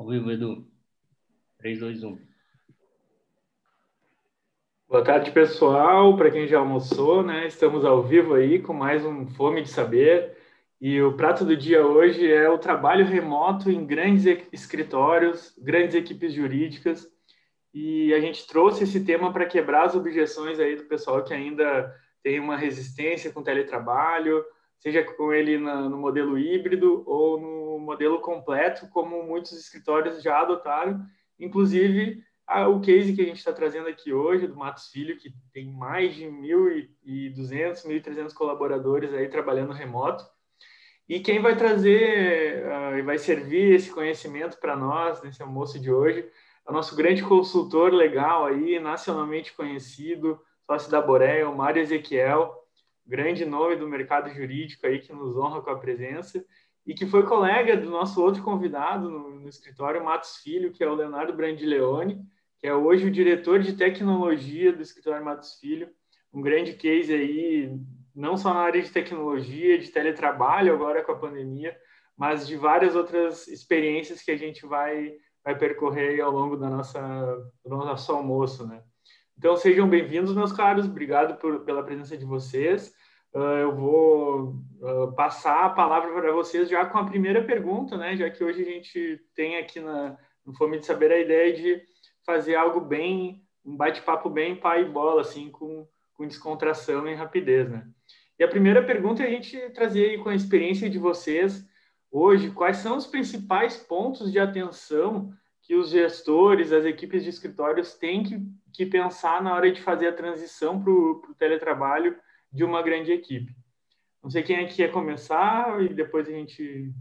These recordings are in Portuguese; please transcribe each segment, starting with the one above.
Ao vivo, Edu. 3, 2, 1. Boa tarde, pessoal. Para quem já almoçou, né? Estamos ao vivo aí com mais um Fome de Saber. E o prato do dia hoje é o trabalho remoto em grandes escritórios, grandes equipes jurídicas. E a gente trouxe esse tema para quebrar as objeções aí do pessoal que ainda tem uma resistência com teletrabalho, seja com ele na, no modelo híbrido ou no modelo completo, como muitos escritórios já adotaram. Inclusive, a, o case que a gente está trazendo aqui hoje, do Matos Filho, que tem mais de 1.200, 1.300 colaboradores aí trabalhando remoto. E quem vai trazer uh, e vai servir esse conhecimento para nós nesse almoço de hoje é o nosso grande consultor legal aí, nacionalmente conhecido, sócio da Boreia, o Mário Ezequiel, grande nome do mercado jurídico aí que nos honra com a presença e que foi colega do nosso outro convidado no, no escritório, Matos Filho, que é o Leonardo Brandileone, que é hoje o diretor de tecnologia do escritório Matos Filho, um grande case aí, não só na área de tecnologia, de teletrabalho agora com a pandemia, mas de várias outras experiências que a gente vai, vai percorrer ao longo da nossa, do nosso almoço, né? Então, sejam bem-vindos, meus caros. Obrigado por, pela presença de vocês. Uh, eu vou uh, passar a palavra para vocês já com a primeira pergunta, né? Já que hoje a gente tem aqui na, no Fome de Saber a ideia de fazer algo bem, um bate-papo bem pai e bola, assim, com, com descontração e rapidez, né? E a primeira pergunta é a gente trazer aí com a experiência de vocês hoje, quais são os principais pontos de atenção que os gestores, as equipes de escritórios têm que, que pensar na hora de fazer a transição para o teletrabalho de uma grande equipe. Não sei quem é que quer começar e depois a gente.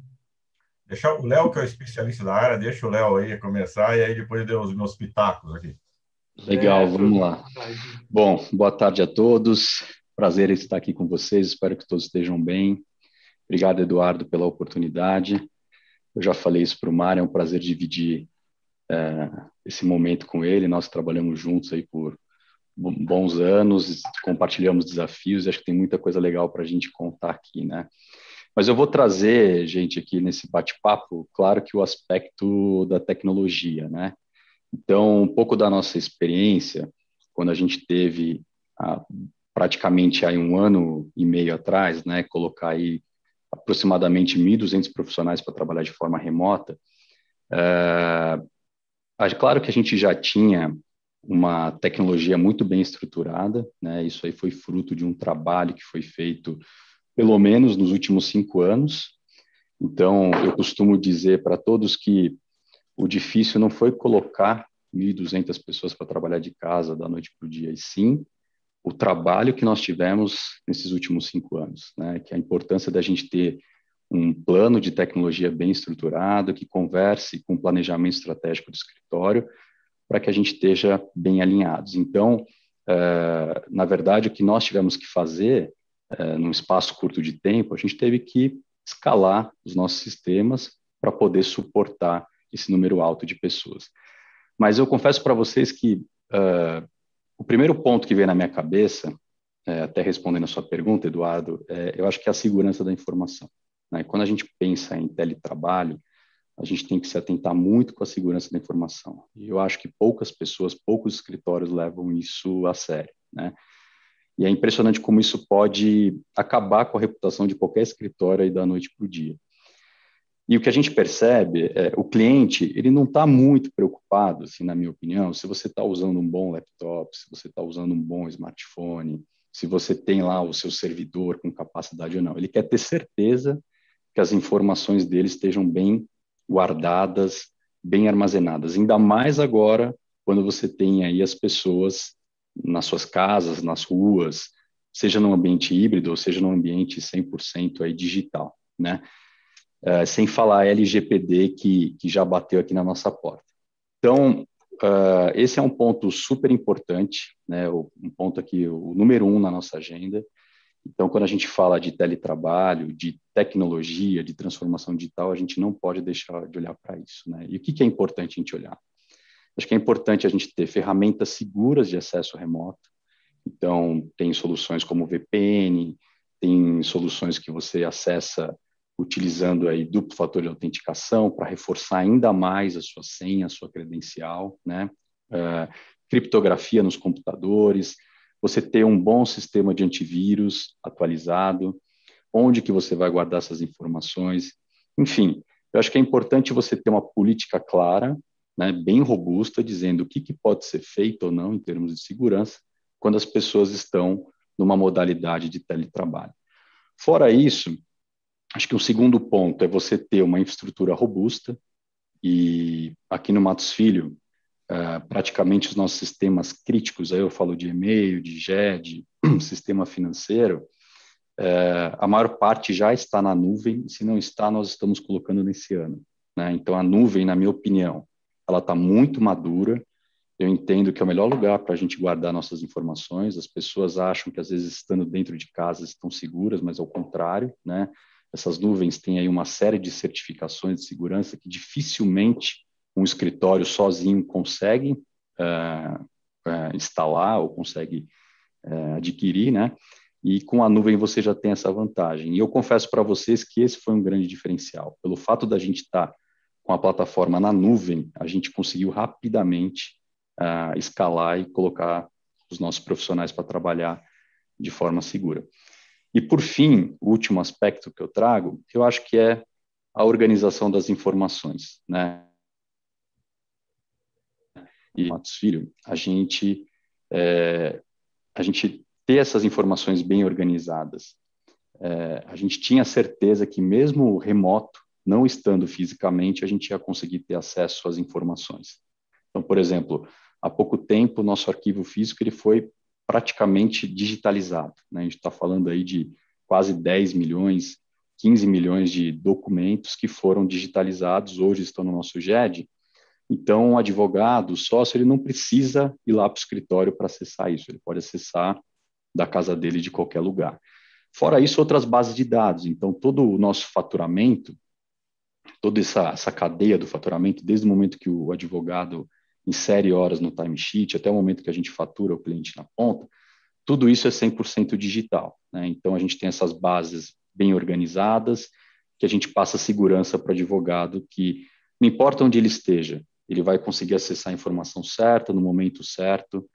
Deixa o Léo, que é o especialista da área, deixa o Léo aí começar e aí depois eu dou os meus pitacos aqui. Legal, é, vamos lá. Bom, boa tarde a todos. Prazer em estar aqui com vocês. Espero que todos estejam bem. Obrigado, Eduardo, pela oportunidade. Eu já falei isso para o Mário, é um prazer dividir é, esse momento com ele. Nós trabalhamos juntos aí por bons anos, compartilhamos desafios. Acho que tem muita coisa legal para a gente contar aqui, né? Mas eu vou trazer, gente, aqui nesse bate-papo, claro que o aspecto da tecnologia, né? Então, um pouco da nossa experiência, quando a gente teve ah, praticamente aí um ano e meio atrás, né, colocar aí aproximadamente 1.200 profissionais para trabalhar de forma remota, é, Claro que a gente já tinha uma tecnologia muito bem estruturada, né? Isso aí foi fruto de um trabalho que foi feito pelo menos nos últimos cinco anos. Então, eu costumo dizer para todos que o difícil não foi colocar 1.200 pessoas para trabalhar de casa da noite para o dia, e sim o trabalho que nós tivemos nesses últimos cinco anos, né? Que a importância da gente ter um plano de tecnologia bem estruturado, que converse com o planejamento estratégico do escritório, para que a gente esteja bem alinhados. Então, é, na verdade, o que nós tivemos que fazer, é, num espaço curto de tempo, a gente teve que escalar os nossos sistemas para poder suportar esse número alto de pessoas. Mas eu confesso para vocês que é, o primeiro ponto que veio na minha cabeça, até respondendo a sua pergunta, Eduardo, eu acho que é a segurança da informação. Né? Quando a gente pensa em teletrabalho, a gente tem que se atentar muito com a segurança da informação. E eu acho que poucas pessoas, poucos escritórios levam isso a sério, né? E é impressionante como isso pode acabar com a reputação de qualquer escritório aí da noite para o dia. E o que a gente percebe é o cliente ele não está muito preocupado, assim, na minha opinião, se você está usando um bom laptop, se você está usando um bom smartphone, se você tem lá o seu servidor com capacidade ou não. Ele quer ter certeza que as informações dele estejam bem guardadas, bem armazenadas. Ainda mais agora, quando você tem aí as pessoas nas suas casas, nas ruas, seja num ambiente híbrido ou seja num ambiente 100% aí digital, né? Uh, sem falar LGPD que, que já bateu aqui na nossa porta. Então, uh, esse é um ponto super importante, né? Um ponto aqui, o número um na nossa agenda. Então, quando a gente fala de teletrabalho, de tecnologia, de transformação digital, a gente não pode deixar de olhar para isso. Né? E o que, que é importante a gente olhar? Acho que é importante a gente ter ferramentas seguras de acesso remoto. Então, tem soluções como VPN, tem soluções que você acessa utilizando aí duplo fator de autenticação para reforçar ainda mais a sua senha, a sua credencial, né? Uh, criptografia nos computadores, você ter um bom sistema de antivírus atualizado, onde que você vai guardar essas informações, enfim, eu acho que é importante você ter uma política clara, né, bem robusta, dizendo o que, que pode ser feito ou não em termos de segurança quando as pessoas estão numa modalidade de teletrabalho. Fora isso, acho que o segundo ponto é você ter uma infraestrutura robusta, e aqui no Matos Filho, uh, praticamente os nossos sistemas críticos, aí eu falo de e-mail, de GED, sistema financeiro, uh, a maior parte já está na nuvem, se não está, nós estamos colocando nesse ano. Né? Então, a nuvem, na minha opinião, ela está muito madura, eu entendo que é o melhor lugar para a gente guardar nossas informações. As pessoas acham que às vezes estando dentro de casa estão seguras, mas ao contrário, né? Essas nuvens têm aí uma série de certificações de segurança que dificilmente um escritório sozinho consegue uh, uh, instalar ou consegue uh, adquirir, né? E com a nuvem você já tem essa vantagem. E eu confesso para vocês que esse foi um grande diferencial. Pelo fato da gente estar tá com a plataforma na nuvem, a gente conseguiu rapidamente escalar e colocar os nossos profissionais para trabalhar de forma segura. E por fim, o último aspecto que eu trago, eu acho que é a organização das informações, né? E Matos Filho, a gente é, a gente ter essas informações bem organizadas. É, a gente tinha certeza que mesmo remoto, não estando fisicamente, a gente ia conseguir ter acesso às informações. Então, por exemplo, há pouco tempo, o nosso arquivo físico ele foi praticamente digitalizado. Né? A gente está falando aí de quase 10 milhões, 15 milhões de documentos que foram digitalizados, hoje estão no nosso GED. Então, o advogado, o sócio, ele não precisa ir lá para o escritório para acessar isso, ele pode acessar da casa dele de qualquer lugar. Fora isso, outras bases de dados. Então, todo o nosso faturamento, toda essa, essa cadeia do faturamento, desde o momento que o advogado insere horas no timesheet, até o momento que a gente fatura o cliente na ponta, tudo isso é 100% digital. Né? Então, a gente tem essas bases bem organizadas, que a gente passa segurança para o advogado, que não importa onde ele esteja, ele vai conseguir acessar a informação certa, no momento certo,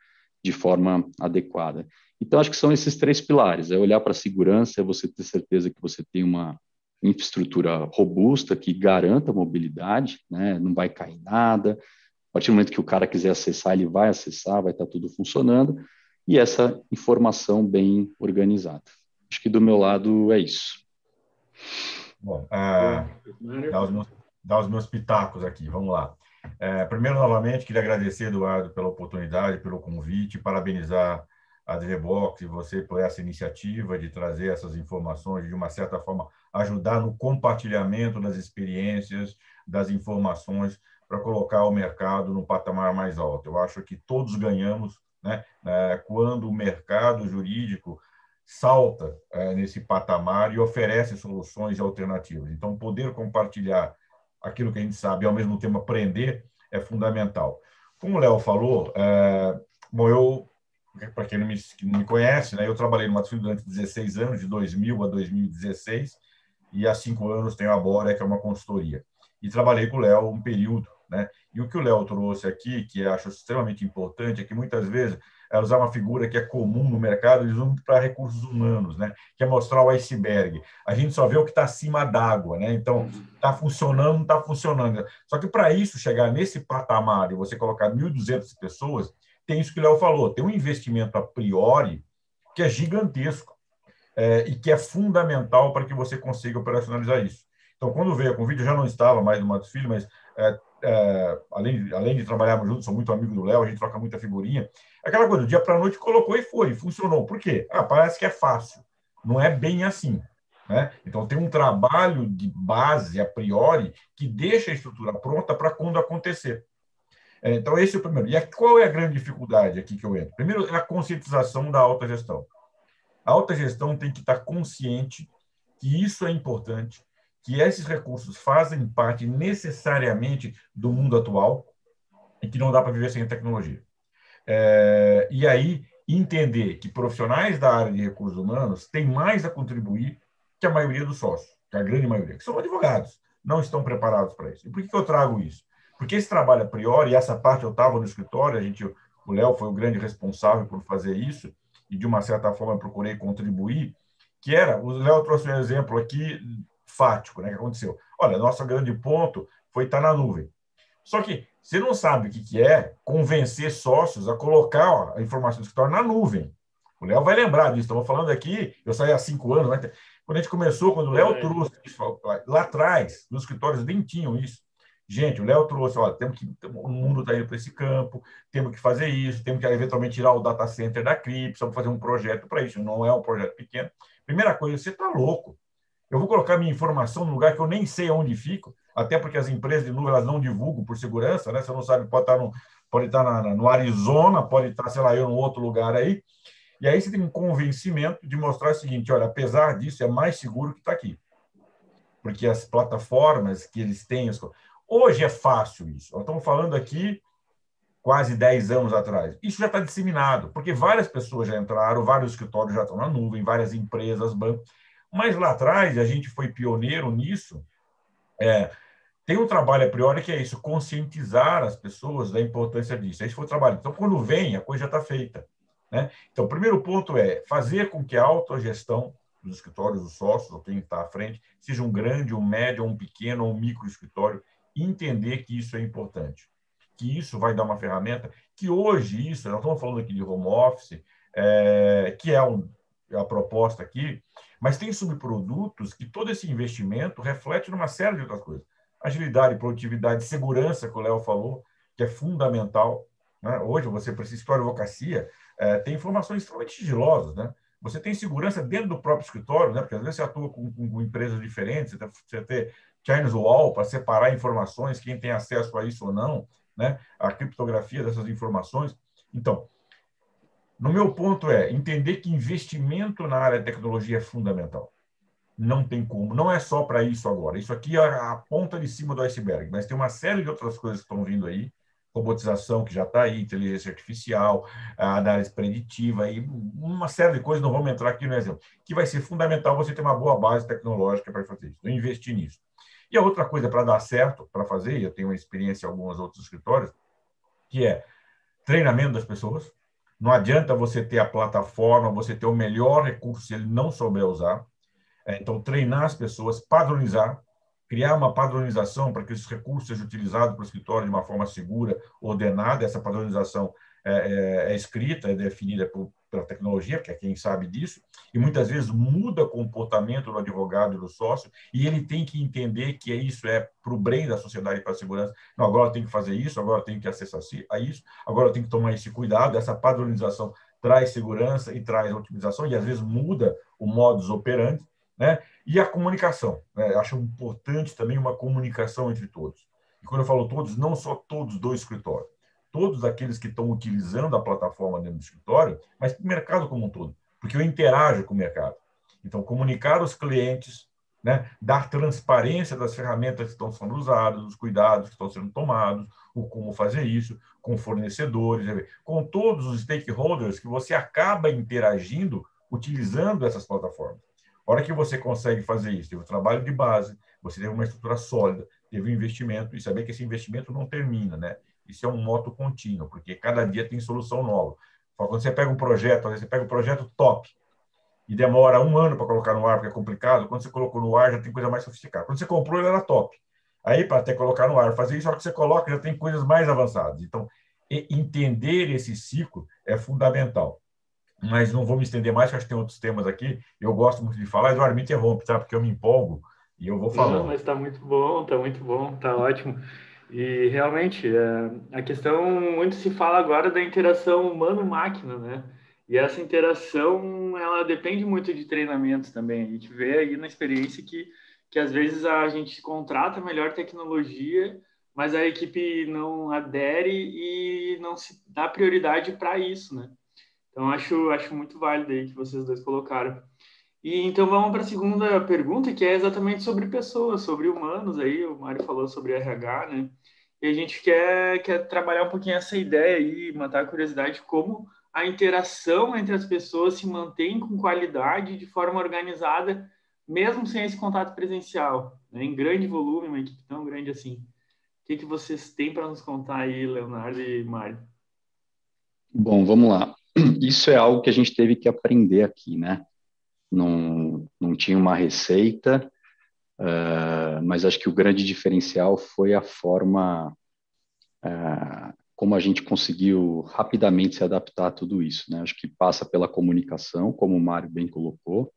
de forma adequada. Então, acho que são esses três pilares: é olhar para a segurança, é você ter certeza que você tem uma infraestrutura robusta que garanta a mobilidade, né? não vai cair nada, a partir do momento que o cara quiser acessar, ele vai acessar, vai estar tudo funcionando, e essa informação bem organizada. Acho que do meu lado é isso. Bom, é, dar, os meus, dar os meus pitacos aqui, vamos lá. É, primeiro, novamente, queria agradecer, Eduardo, pela oportunidade, pelo convite, parabenizar a DVBox e você por essa iniciativa de trazer essas informações, de uma certa forma, ajudar no compartilhamento das experiências, das informações, para colocar o mercado no patamar mais alto. Eu acho que todos ganhamos né, é, quando o mercado jurídico salta é, nesse patamar e oferece soluções alternativas. Então, poder compartilhar aquilo que a gente sabe e, ao mesmo tempo, aprender é fundamental. Como o Léo falou, é, bom, eu, para quem não me, não me, conhece, né, eu trabalhei no Filho durante 16 anos, de 2000 a 2016, e há cinco anos tenho a Bora, que é uma consultoria. E trabalhei com o Léo um período né? E o que o Léo trouxe aqui, que acho extremamente importante, é que muitas vezes usar uma figura que é comum no mercado, eles usam para recursos humanos, né? que é mostrar o iceberg. A gente só vê o que está acima d'água. Né? Então, está funcionando, não está funcionando. Só que para isso, chegar nesse patamar e você colocar 1.200 pessoas, tem isso que o Léo falou, tem um investimento a priori que é gigantesco é, e que é fundamental para que você consiga operacionalizar isso. Então, quando veio a convite, eu já não estava mais no Matos Filho, mas é, é, além, além de trabalharmos juntos, sou muito amigo do Léo, a gente troca muita figurinha. Aquela coisa, do dia para a noite colocou e foi, funcionou. Por quê? Ah, parece que é fácil. Não é bem assim. Né? Então, tem um trabalho de base, a priori, que deixa a estrutura pronta para quando acontecer. É, então, esse é o primeiro. E qual é a grande dificuldade aqui que eu entro? Primeiro, é a conscientização da alta gestão. A alta gestão tem que estar consciente que isso é importante, que esses recursos fazem parte necessariamente do mundo atual e que não dá para viver sem tecnologia. É, e aí entender que profissionais da área de recursos humanos têm mais a contribuir que a maioria dos sócios. que a grande maioria, que são advogados, não estão preparados para isso. E por que, que eu trago isso? Porque esse trabalho a priori, e essa parte eu estava no escritório, a gente, o Léo foi o grande responsável por fazer isso, e de uma certa forma procurei contribuir, que era, o Léo trouxe um exemplo aqui fático, né, que aconteceu. Olha, nosso grande ponto foi estar tá na nuvem. Só que você não sabe o que, que é convencer sócios a colocar ó, a informação do escritório na nuvem. O Léo vai lembrar disso. Estamos falando aqui, eu saí há cinco anos, né? quando a gente começou, quando o Léo é. trouxe isso, lá atrás, nos escritórios nem tinham isso. Gente, o Léo trouxe, olha, temos que, o mundo está indo para esse campo, temos que fazer isso, temos que eventualmente tirar o data center da CRIP, precisamos fazer um projeto para isso, não é um projeto pequeno. Primeira coisa, você está louco. Eu vou colocar minha informação num lugar que eu nem sei onde fico, até porque as empresas de nuvem elas não divulgam por segurança, né? Você não sabe, pode estar no, pode estar na, no Arizona, pode estar, sei lá, eu, em outro lugar aí. E aí você tem um convencimento de mostrar o seguinte: olha, apesar disso, é mais seguro que está aqui. Porque as plataformas que eles têm. Hoje é fácil isso. Nós estamos falando aqui quase 10 anos atrás. Isso já está disseminado, porque várias pessoas já entraram, vários escritórios já estão na nuvem, várias empresas, bancos. Mas lá atrás, a gente foi pioneiro nisso. É, tem um trabalho a priori que é isso, conscientizar as pessoas da importância disso. Esse foi o trabalho. Então, quando vem, a coisa já está feita. Né? Então, o primeiro ponto é fazer com que a autogestão dos escritórios, dos sócios, ou quem está à frente, seja um grande, um médio, um pequeno, um micro escritório, entender que isso é importante. Que isso vai dar uma ferramenta, que hoje isso, nós estamos falando aqui de home office, é, que é um, a proposta aqui, mas tem subprodutos que todo esse investimento reflete numa série de outras coisas. Agilidade, produtividade, segurança, que o Léo falou, que é fundamental. Né? Hoje, você precisa, história advocacia, é, tem informações extremamente sigilosas, né? Você tem segurança dentro do próprio escritório, né? Porque às vezes você atua com, com, com empresas diferentes, você tem, você tem Chinese Wall para separar informações, quem tem acesso a isso ou não, né? A criptografia dessas informações. Então, no meu ponto é entender que investimento na área de tecnologia é fundamental. Não tem como, não é só para isso agora. Isso aqui é a ponta de cima do iceberg, mas tem uma série de outras coisas que estão vindo aí, robotização que já está aí, inteligência artificial, análise preditiva e uma série de coisas, não vamos entrar aqui no exemplo, que vai ser fundamental você ter uma boa base tecnológica para fazer isso, investir nisso. E a outra coisa para dar certo, para fazer, eu tenho uma experiência em alguns outros escritórios, que é treinamento das pessoas, não adianta você ter a plataforma, você ter o melhor recurso se ele não souber usar. É, então, treinar as pessoas, padronizar, criar uma padronização para que esse recurso seja utilizado para o escritório de uma forma segura, ordenada. Essa padronização é, é, é escrita, é definida por, pela tecnologia, que é quem sabe disso, e muitas vezes muda o comportamento do advogado e do sócio, e ele tem que entender que isso é para o bem da sociedade e para a segurança. Não, agora tem que fazer isso, agora tem que acessar a isso, agora tem que tomar esse cuidado, essa padronização traz segurança e traz otimização, e às vezes muda o modus operandi, né? E a comunicação. Né? Acho importante também uma comunicação entre todos. E quando eu falo todos, não só todos do escritório todos aqueles que estão utilizando a plataforma dentro do escritório, mas para o mercado como um todo, porque eu interajo com o mercado. Então, comunicar aos clientes, né, dar transparência das ferramentas que estão sendo usadas, dos cuidados que estão sendo tomados, o como fazer isso, com fornecedores, com todos os stakeholders que você acaba interagindo utilizando essas plataformas. A hora que você consegue fazer isso, teve um trabalho de base, você teve uma estrutura sólida, teve um investimento, e saber que esse investimento não termina, né? Isso é um moto contínuo, porque cada dia tem solução nova. Quando você pega um projeto, você pega um projeto top e demora um ano para colocar no ar, porque é complicado. Quando você colocou no ar, já tem coisa mais sofisticada. Quando você comprou, ele era top. Aí, para até colocar no ar, fazer isso, só que você coloca, já tem coisas mais avançadas. Então, entender esse ciclo é fundamental. Mas não vou me estender mais, porque acho que tem outros temas aqui. Eu gosto muito de falar. Eduardo, me interrompe, tá? Porque eu me empolgo e eu vou falando. Não, mas está muito bom, está muito bom, está ótimo. E realmente, é, a questão muito se fala agora da interação humano-máquina, né? E essa interação, ela depende muito de treinamentos também. A gente vê aí na experiência que, que às vezes a gente contrata melhor tecnologia, mas a equipe não adere e não se dá prioridade para isso, né? Então, acho, acho muito válido aí que vocês dois colocaram. E então vamos para a segunda pergunta, que é exatamente sobre pessoas, sobre humanos aí. O Mário falou sobre RH, né? E a gente quer, quer trabalhar um pouquinho essa ideia aí, matar a curiosidade, como a interação entre as pessoas se mantém com qualidade de forma organizada mesmo sem esse contato presencial, né, em grande volume, uma equipe tão grande assim. O que, que vocês têm para nos contar aí, Leonardo e Mário? Bom, vamos lá. Isso é algo que a gente teve que aprender aqui, né? Não, não tinha uma receita, uh, mas acho que o grande diferencial foi a forma uh, como a gente conseguiu rapidamente se adaptar a tudo isso, né? Acho que passa pela comunicação, como o Mário bem colocou,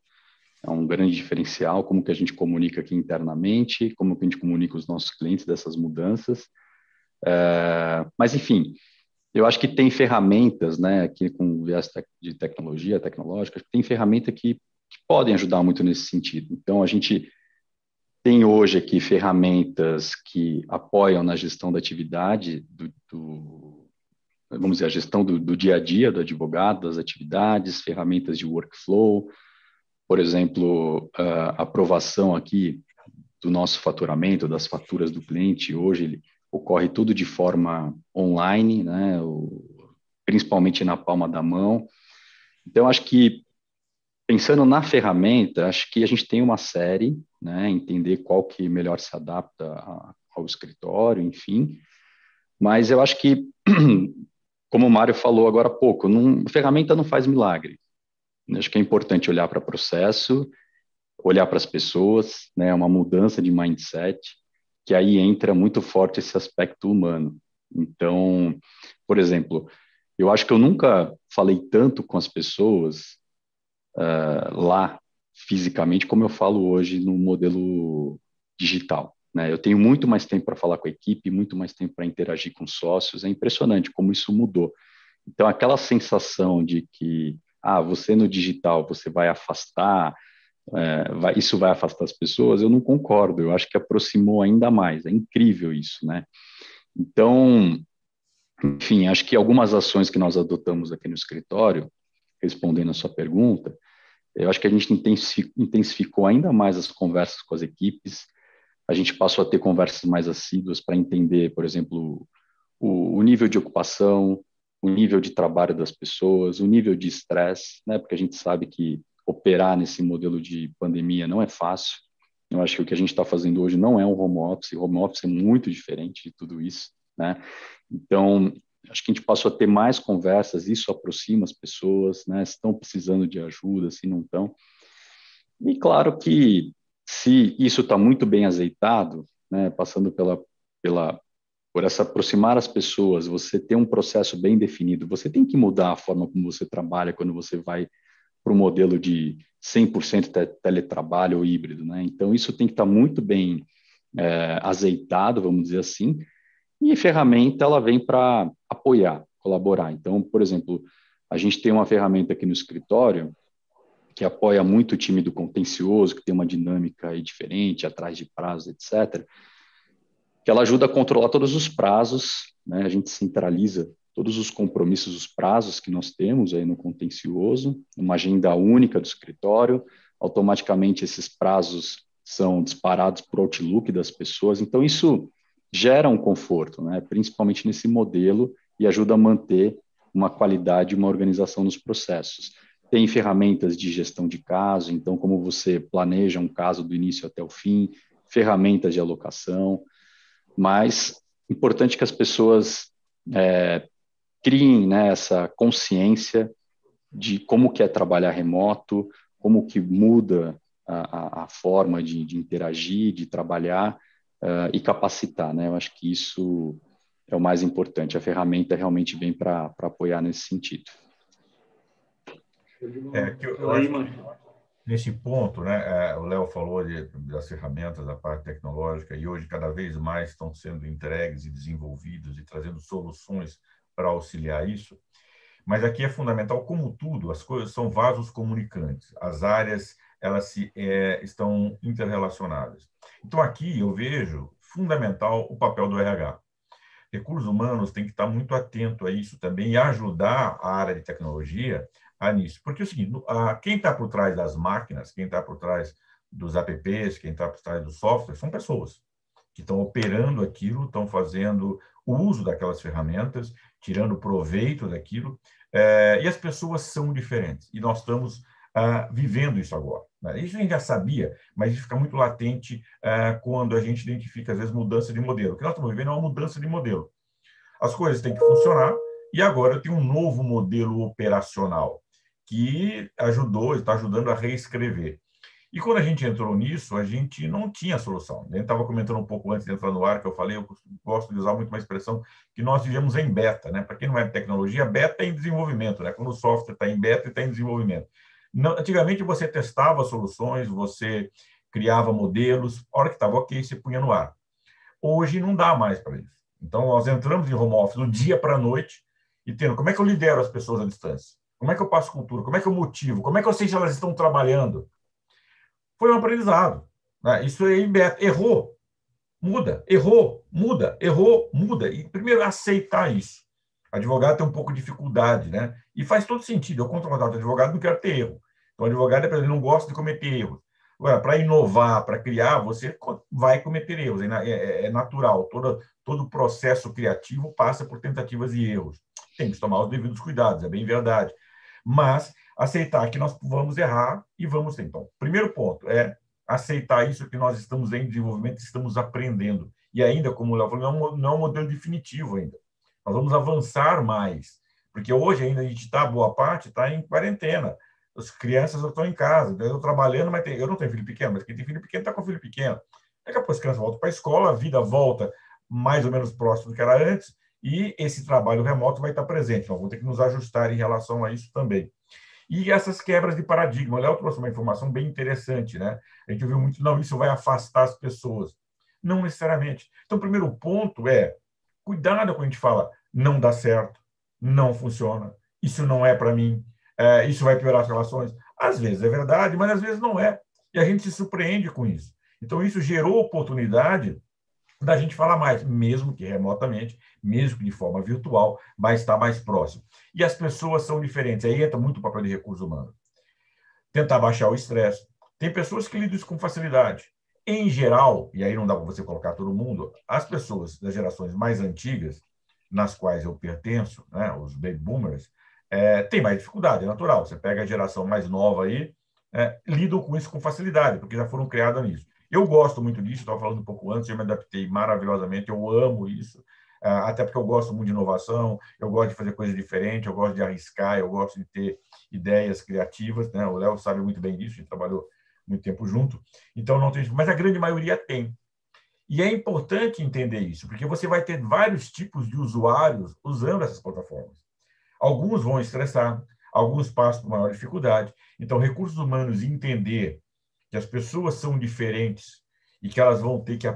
é um grande diferencial, como que a gente comunica aqui internamente, como que a gente comunica os nossos clientes dessas mudanças. É, mas, enfim, eu acho que tem ferramentas, né, aqui com viés de tecnologia, tecnológica, tem ferramentas que, que podem ajudar muito nesse sentido. Então, a gente tem hoje aqui ferramentas que apoiam na gestão da atividade, do, do vamos dizer, a gestão do, do, dia a dia do advogado, das atividades, ferramentas de workflow, por exemplo, a aprovação aqui do nosso faturamento, das faturas do cliente, hoje ele ocorre tudo de forma online, né, principalmente na palma da mão. Então, acho que, pensando na ferramenta, acho que a gente tem uma série, né, entender qual que melhor se adapta a, ao escritório, enfim, mas eu acho que, como o Mário falou agora há pouco, não, ferramenta não faz milagre, Acho que é importante olhar para o processo, olhar para as pessoas, né, uma mudança de mindset, que aí entra muito forte esse aspecto humano. Então, por exemplo, eu acho que eu nunca falei tanto com as pessoas lá fisicamente como eu falo hoje no modelo digital. Né? Eu tenho muito mais tempo para falar com a equipe, muito mais tempo para interagir com sócios. É impressionante como isso mudou. Então, aquela sensação de que ah, você no digital você vai afastar, é, vai, isso vai afastar as pessoas, eu não concordo, eu acho que aproximou ainda mais, é incrível isso, né? Então, enfim, acho que algumas ações que nós adotamos aqui no escritório, respondendo a sua pergunta, eu acho que a gente intensificou ainda mais as conversas com as equipes, a gente passou a ter conversas mais assíduas para entender, por exemplo, o, o nível de ocupação, o nível de trabalho das pessoas, o nível de estresse, né? Porque a gente sabe que operar nesse modelo de pandemia não é fácil. Eu acho que o que a gente está fazendo hoje não é um home office. Home office é muito diferente de tudo isso, né? Então, acho que a gente passou a ter mais conversas. Isso aproxima as pessoas, né? Estão precisando de ajuda, se não estão. E claro que se isso está muito bem azeitado, né? Passando pela pela por essa aproximar as pessoas, você ter um processo bem definido, você tem que mudar a forma como você trabalha quando você vai para o modelo de 100% teletrabalho ou híbrido, né? Então, isso tem que estar tá muito bem é, azeitado, vamos dizer assim, e ferramenta, ela vem para apoiar, colaborar. Então, por exemplo, a gente tem uma ferramenta aqui no escritório que apoia muito o time do contencioso, que tem uma dinâmica aí diferente, atrás de prazos, etc., que ela ajuda a controlar todos os prazos, né? a gente centraliza todos os compromissos, os prazos que nós temos aí no contencioso, uma agenda única do escritório, automaticamente esses prazos são disparados para o Outlook das pessoas, então isso gera um conforto, né? principalmente nesse modelo, e ajuda a manter uma qualidade, uma organização nos processos. Tem ferramentas de gestão de caso, então como você planeja um caso do início até o fim, ferramentas de alocação, mas importante que as pessoas é, criem né, essa consciência de como que é trabalhar remoto, como que muda a, a, a forma de, de, interagir, de trabalhar uh, e capacitar, né? Eu acho que isso é o mais importante. A ferramenta realmente vem para apoiar nesse sentido. É, que eu, eu acho, nesse ponto, né, é, o Léo falou de, das ferramentas da parte tecnológica e hoje cada vez mais estão sendo entregues e desenvolvidos e trazendo soluções para auxiliar isso. Mas aqui é fundamental, como tudo, as coisas são vasos comunicantes. As áreas elas se é, estão interrelacionadas. Então aqui eu vejo fundamental o papel do RH. Recursos humanos tem que estar muito atento a isso também e ajudar a área de tecnologia a nisso. Porque é o seguinte, quem está por trás das máquinas, quem está por trás dos apps, quem está por trás do software, são pessoas que estão operando aquilo, estão fazendo o uso daquelas ferramentas, tirando proveito daquilo, é, e as pessoas são diferentes. E nós estamos uh, vivendo isso agora. Né? Isso a gente já sabia, mas isso fica muito latente uh, quando a gente identifica, às vezes, mudança de modelo. O que nós estamos vivendo é uma mudança de modelo. As coisas têm que funcionar e agora tem um novo modelo operacional que ajudou, está ajudando a reescrever. E quando a gente entrou nisso, a gente não tinha solução. A gente estava comentando um pouco antes de entrar no ar, que eu falei, eu gosto de usar muito uma expressão que nós vivemos em beta. Né? Para quem não é tecnologia, beta é em desenvolvimento. Né? Quando o software está em beta, está em desenvolvimento. Não, antigamente, você testava soluções, você criava modelos, a hora que estava ok, você punha no ar. Hoje não dá mais para isso. Então, nós entramos em home office do dia para a noite e tendo como é que eu lidero as pessoas à distância? Como é que eu passo cultura? Como é que eu motivo? Como é que eu sei se elas estão trabalhando? foi um aprendizado. Né? Isso aí, Beto, errou, muda, errou, muda, errou, muda. E primeiro aceitar isso. Advogado tem um pouco de dificuldade, né? E faz todo sentido. Eu contrato advogado, não quero ter erro. Então, o advogado é ele não gosta de cometer erros. Para inovar, para criar, você vai cometer erros, é, é, é natural. Todo, todo processo criativo passa por tentativas e erros. Tem que tomar os devidos cuidados, é bem verdade. Mas aceitar que nós vamos errar e vamos ter. Então, primeiro ponto é aceitar isso que nós estamos em desenvolvimento, estamos aprendendo. E ainda, como o Léo falou, não é um modelo definitivo ainda. Nós vamos avançar mais, porque hoje ainda a gente está, boa parte, está em quarentena. As crianças estão em casa, eu estou trabalhando, mas tem, eu não tenho filho pequeno, mas quem tem filho pequeno está com filho pequeno. Daqui a pouco as crianças voltam para a escola, a vida volta mais ou menos próximo do que era antes, e esse trabalho remoto vai estar presente. Então, vamos ter que nos ajustar em relação a isso também. E essas quebras de paradigma. O Léo trouxe uma informação bem interessante, né? A gente ouviu muito, não, isso vai afastar as pessoas. Não necessariamente. Então, o primeiro ponto é cuidado quando a gente fala não dá certo, não funciona, isso não é para mim, é, isso vai piorar as relações. Às vezes é verdade, mas às vezes não é. E a gente se surpreende com isso. Então, isso gerou oportunidade da gente falar mais, mesmo que remotamente, mesmo que de forma virtual, vai estar mais próximo. E as pessoas são diferentes, aí entra muito o papel de recurso humano. Tentar baixar o estresse. Tem pessoas que lidam isso com facilidade. Em geral, e aí não dá para você colocar todo mundo, as pessoas das gerações mais antigas, nas quais eu pertenço, né, os baby boomers, é, tem mais dificuldade, é natural. Você pega a geração mais nova aí, é, lidam com isso com facilidade, porque já foram criadas nisso. Eu gosto muito disso, estava falando um pouco antes, eu me adaptei maravilhosamente, eu amo isso, ah, até porque eu gosto muito de inovação, eu gosto de fazer coisas diferentes, eu gosto de arriscar, eu gosto de ter ideias criativas, né? O Léo sabe muito bem disso, a gente trabalhou muito tempo junto, então não tem, mas a grande maioria tem. E é importante entender isso, porque você vai ter vários tipos de usuários usando essas plataformas. Alguns vão estressar, alguns passam por maior dificuldade. Então, recursos humanos entender que as pessoas são diferentes e que elas vão ter que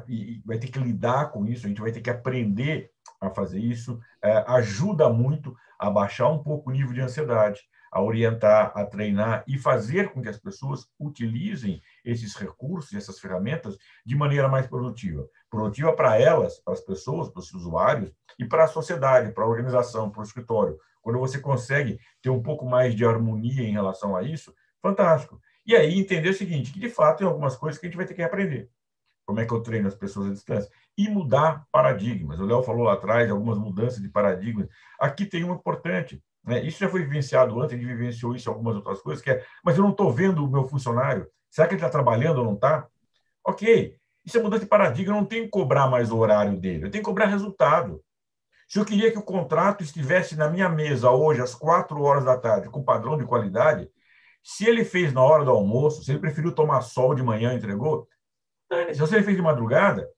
vai ter que lidar com isso, a gente vai ter que aprender a fazer isso, é, ajuda muito a baixar um pouco o nível de ansiedade, a orientar, a treinar e fazer com que as pessoas utilizem esses recursos, essas ferramentas de maneira mais produtiva. Produtiva para elas, para as pessoas, para os usuários e para a sociedade, para a organização, para o escritório. Quando você consegue ter um pouco mais de harmonia em relação a isso, fantástico. E aí entender o seguinte, que de fato tem algumas coisas que a gente vai ter que aprender. Como é que eu treino as pessoas à distância? E mudar paradigmas. O Léo falou lá atrás algumas mudanças de paradigmas. Aqui tem uma importante. Né? Isso já foi vivenciado antes, gente vivenciou isso em algumas outras coisas, que é, mas eu não estou vendo o meu funcionário. Será que ele está trabalhando ou não está? Ok. Isso é mudança de paradigma. Eu não tenho que cobrar mais o horário dele. Eu tenho que cobrar resultado. Se eu queria que o contrato estivesse na minha mesa hoje, às quatro horas da tarde, com padrão de qualidade, se ele fez na hora do almoço, se ele preferiu tomar sol de manhã e entregou, se você fez de madrugada,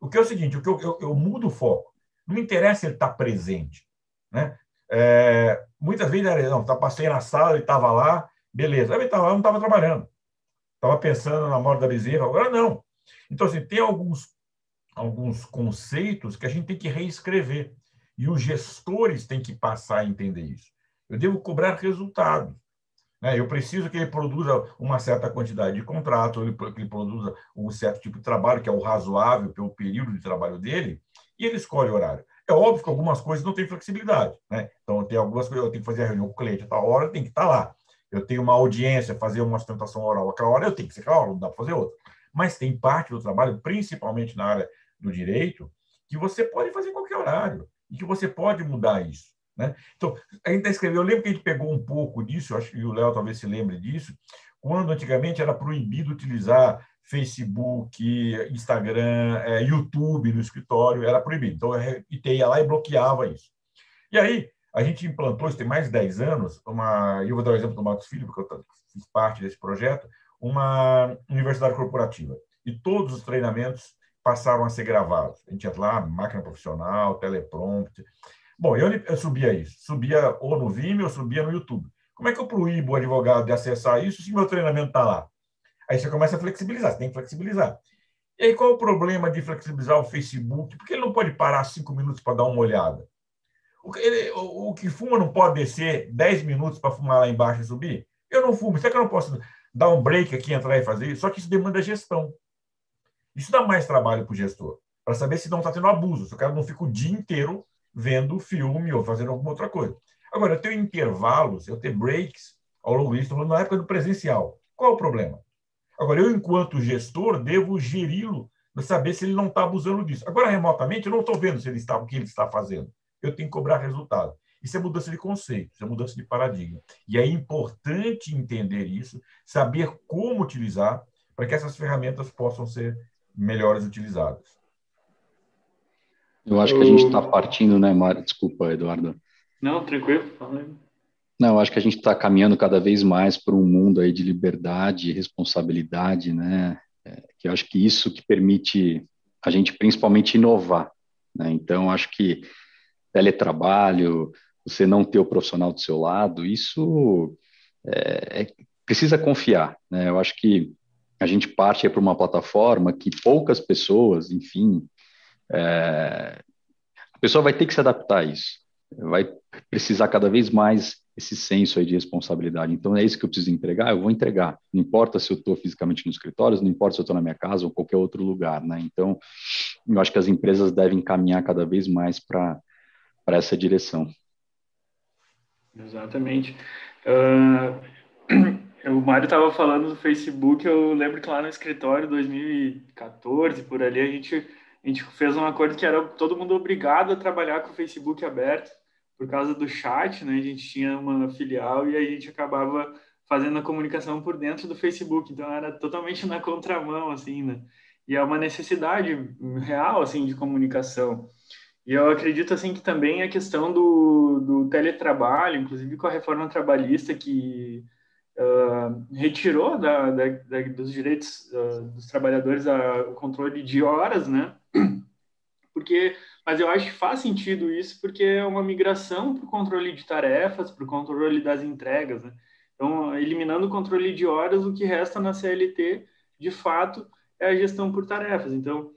o que é o seguinte, o que eu, eu, eu mudo o foco. Não interessa ele estar presente. Né? É, muitas vezes era, não, tá, passei na sala, ele estava lá, beleza. Ele estava lá, não estava trabalhando. Estava pensando na morte da bezerra, agora não. Então, assim, tem alguns, alguns conceitos que a gente tem que reescrever. E os gestores têm que passar a entender isso. Eu devo cobrar resultados. Né? Eu preciso que ele produza uma certa quantidade de contrato, que ele produza um certo tipo de trabalho, que é o razoável pelo período de trabalho dele, e ele escolhe horário. É óbvio que algumas coisas não têm flexibilidade. Né? Então, tem algumas coisas, eu tenho que fazer a reunião com o cliente a tal hora, tem que estar lá. Eu tenho uma audiência, fazer uma sustentação oral aquela hora, eu tenho que ser hora, não dá para fazer outra. Mas tem parte do trabalho, principalmente na área do direito, que você pode fazer em qualquer horário e que você pode mudar isso. Né? Então, a gente está escrevendo, eu lembro que a gente pegou um pouco disso, acho que o Léo talvez se lembre disso, quando antigamente era proibido utilizar Facebook, Instagram, é, YouTube no escritório, era proibido. Então, a ia lá e bloqueava isso. E aí, a gente implantou, isso tem mais de 10 anos, uma, eu vou dar o exemplo do Marcos Filho, porque eu fiz parte desse projeto, uma universidade corporativa. E todos os treinamentos passaram a ser gravados. A gente ia lá, máquina profissional, teleprompter. Bom, eu, eu subia isso. Subia ou no Vimeo ou subia no YouTube. Como é que eu proíbo o advogado de acessar isso se meu treinamento está lá? Aí você começa a flexibilizar, você tem que flexibilizar. E aí qual é o problema de flexibilizar o Facebook? Porque ele não pode parar cinco minutos para dar uma olhada. O que, ele, o, o que fuma não pode descer dez minutos para fumar lá embaixo e subir? Eu não fumo. Será que eu não posso dar um break aqui, entrar e fazer isso? Só que isso demanda gestão. Isso dá mais trabalho para o gestor, para saber se não está tendo abuso, se o cara não fica o dia inteiro vendo filme ou fazendo alguma outra coisa. Agora, eu tenho intervalos, eu tenho breaks ao longo disso, na época do presencial. Qual é o problema? Agora, eu, enquanto gestor, devo geri-lo para saber se ele não está abusando disso. Agora, remotamente, eu não estou vendo se ele está, o que ele está fazendo. Eu tenho que cobrar resultado. Isso é mudança de conceito, isso é mudança de paradigma. E é importante entender isso, saber como utilizar para que essas ferramentas possam ser melhores utilizadas. Eu acho que a gente está partindo, né, Mário? Desculpa, Eduardo. Não, tranquilo. Não, acho que a gente está caminhando cada vez mais para um mundo aí de liberdade e responsabilidade, né? É, que eu acho que isso que permite a gente principalmente inovar, né? Então, acho que teletrabalho, você não ter o profissional do seu lado, isso é, é, precisa confiar, né? Eu acho que a gente parte para uma plataforma que poucas pessoas, enfim, é, a pessoa vai ter que se adaptar a isso, vai precisar cada vez mais esse senso aí de responsabilidade. Então, é isso que eu preciso entregar, eu vou entregar. Não importa se eu estou fisicamente no escritório, não importa se eu estou na minha casa ou qualquer outro lugar, né? Então, eu acho que as empresas devem caminhar cada vez mais para essa direção. Exatamente. Uh, o Mário estava falando do Facebook, eu lembro que lá no escritório, 2014, por ali, a gente, a gente fez um acordo que era todo mundo obrigado a trabalhar com o Facebook aberto, por causa do chat, né? A gente tinha uma filial e a gente acabava fazendo a comunicação por dentro do Facebook, então era totalmente na contramão, assim, né? E é uma necessidade real, assim, de comunicação. E eu acredito, assim, que também a questão do, do teletrabalho, inclusive com a reforma trabalhista que uh, retirou da, da, da, dos direitos uh, dos trabalhadores a, o controle de horas, né? Porque, mas eu acho que faz sentido isso porque é uma migração para o controle de tarefas, para o controle das entregas, né? Então, eliminando o controle de horas, o que resta na CLT, de fato, é a gestão por tarefas. Então,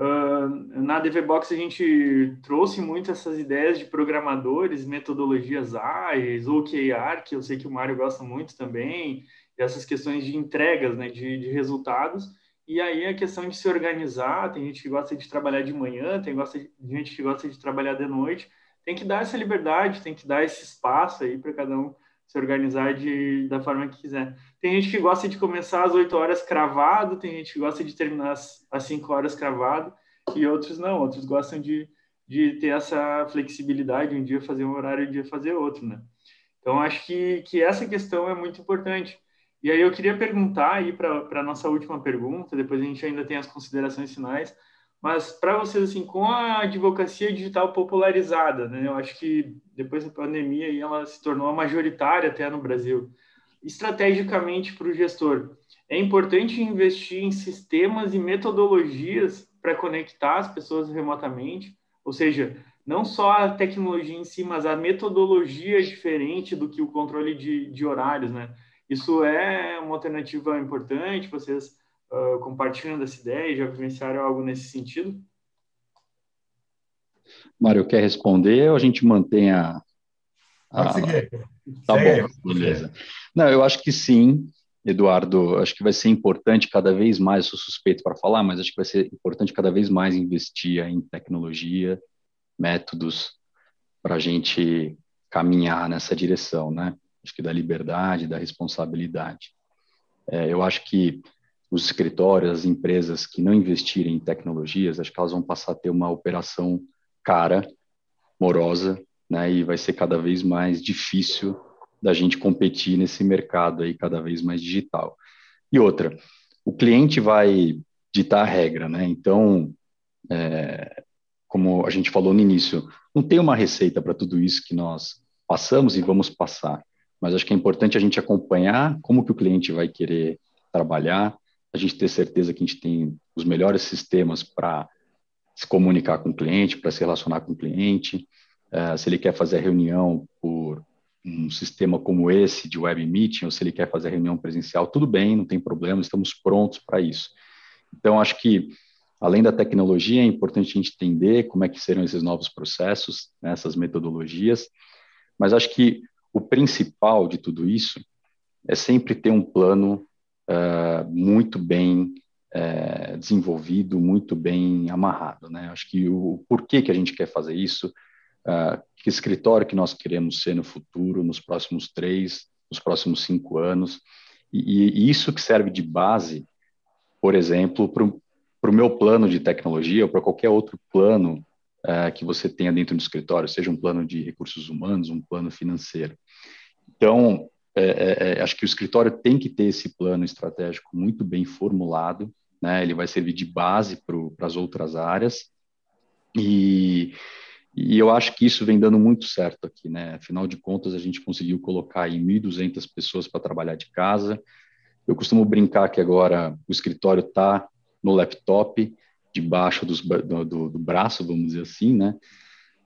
Uh, na DVBox a gente trouxe muito essas ideias de programadores, metodologias ágeis, OKR, que eu sei que o Mário gosta muito também, essas questões de entregas, né, de, de, resultados. E aí a questão de se organizar, tem gente que gosta de trabalhar de manhã, tem gente que gosta de trabalhar de noite. Tem que dar essa liberdade, tem que dar esse espaço aí para cada um se organizar de, da forma que quiser. Tem gente que gosta de começar às 8 horas cravado, tem gente que gosta de terminar às, às 5 horas cravado, e outros não, outros gostam de, de ter essa flexibilidade, um dia fazer um horário, um dia fazer outro, né? Então, acho que, que essa questão é muito importante. E aí eu queria perguntar aí para a nossa última pergunta, depois a gente ainda tem as considerações finais, mas para vocês, assim, com a advocacia digital popularizada, né, eu acho que depois da pandemia aí ela se tornou majoritária até no Brasil. Estrategicamente para o gestor, é importante investir em sistemas e metodologias para conectar as pessoas remotamente, ou seja, não só a tecnologia em si, mas a metodologia diferente do que o controle de, de horários, né? Isso é uma alternativa importante, vocês uh, compartilham dessa ideia? Já vivenciaram algo nesse sentido? Mário, quer responder ou a gente mantém a. a... Tá bom, beleza. Não, eu acho que sim, Eduardo. Acho que vai ser importante cada vez mais, sou suspeito para falar, mas acho que vai ser importante cada vez mais investir em tecnologia, métodos, para a gente caminhar nessa direção, né? Acho que da liberdade, da responsabilidade. É, eu acho que os escritórios, as empresas que não investirem em tecnologias, acho que elas vão passar a ter uma operação cara, morosa né? E vai ser cada vez mais difícil da gente competir nesse mercado aí cada vez mais digital. E outra, o cliente vai ditar a regra, né? Então, é, como a gente falou no início, não tem uma receita para tudo isso que nós passamos e vamos passar, mas acho que é importante a gente acompanhar como que o cliente vai querer trabalhar, a gente ter certeza que a gente tem os melhores sistemas para se comunicar com o cliente, para se relacionar com o cliente, uh, se ele quer fazer reunião por um sistema como esse de web meeting, ou se ele quer fazer reunião presencial, tudo bem, não tem problema, estamos prontos para isso. Então, acho que, além da tecnologia, é importante a gente entender como é que serão esses novos processos, né, essas metodologias, mas acho que o principal de tudo isso é sempre ter um plano uh, muito bem uh, desenvolvido, muito bem amarrado. Né? Acho que o, o porquê que a gente quer fazer isso, uh, que escritório que nós queremos ser no futuro, nos próximos três, nos próximos cinco anos, e, e isso que serve de base, por exemplo, para o meu plano de tecnologia ou para qualquer outro plano uh, que você tenha dentro do escritório, seja um plano de recursos humanos, um plano financeiro. Então, é, é, é acho que o escritório tem que ter esse plano estratégico muito bem formulado, né? ele vai servir de base para as outras áreas, e, e eu acho que isso vem dando muito certo aqui, né? Afinal de contas, a gente conseguiu colocar aí 1.200 pessoas para trabalhar de casa. Eu costumo brincar que agora o escritório está no laptop, debaixo dos, do, do, do, braço, vamos dizer assim, né?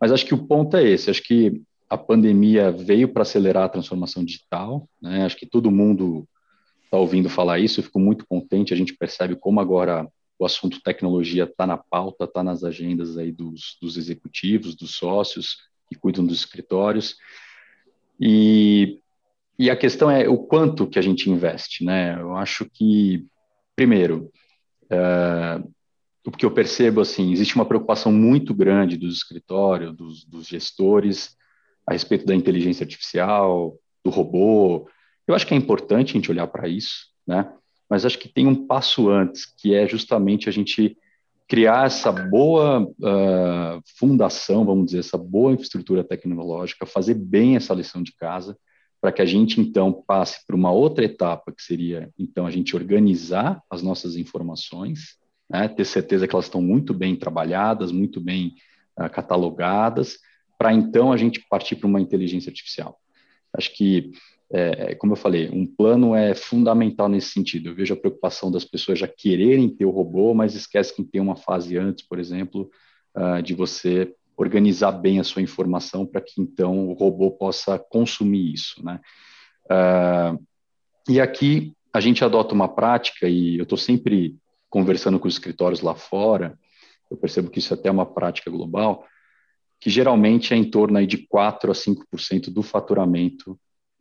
Mas acho que o ponto é esse. Acho que a pandemia veio para acelerar a transformação digital, né? Acho que todo mundo está ouvindo falar isso. Eu fico muito contente. A gente percebe como agora o assunto tecnologia está na pauta, está nas agendas aí dos, dos executivos, dos sócios que cuidam dos escritórios. E, e a questão é o quanto que a gente investe, né? Eu acho que, primeiro, é, o que eu percebo, assim, existe uma preocupação muito grande dos escritórios, dos, dos gestores, a respeito da inteligência artificial, do robô. Eu acho que é importante a gente olhar para isso, né? mas acho que tem um passo antes, que é justamente a gente criar essa boa uh, fundação, vamos dizer, essa boa infraestrutura tecnológica, fazer bem essa lição de casa, para que a gente então passe para uma outra etapa, que seria então a gente organizar as nossas informações, né, ter certeza que elas estão muito bem trabalhadas, muito bem uh, catalogadas, para então a gente partir para uma inteligência artificial. Acho que é, é, como eu falei, um plano é fundamental nesse sentido. Eu vejo a preocupação das pessoas já quererem ter o robô, mas esquece que tem uma fase antes, por exemplo, uh, de você organizar bem a sua informação para que então o robô possa consumir isso, né? Uh, e aqui a gente adota uma prática e eu estou sempre conversando com os escritórios lá fora. Eu percebo que isso é até uma prática global, que geralmente é em torno aí de 4 a 5% do faturamento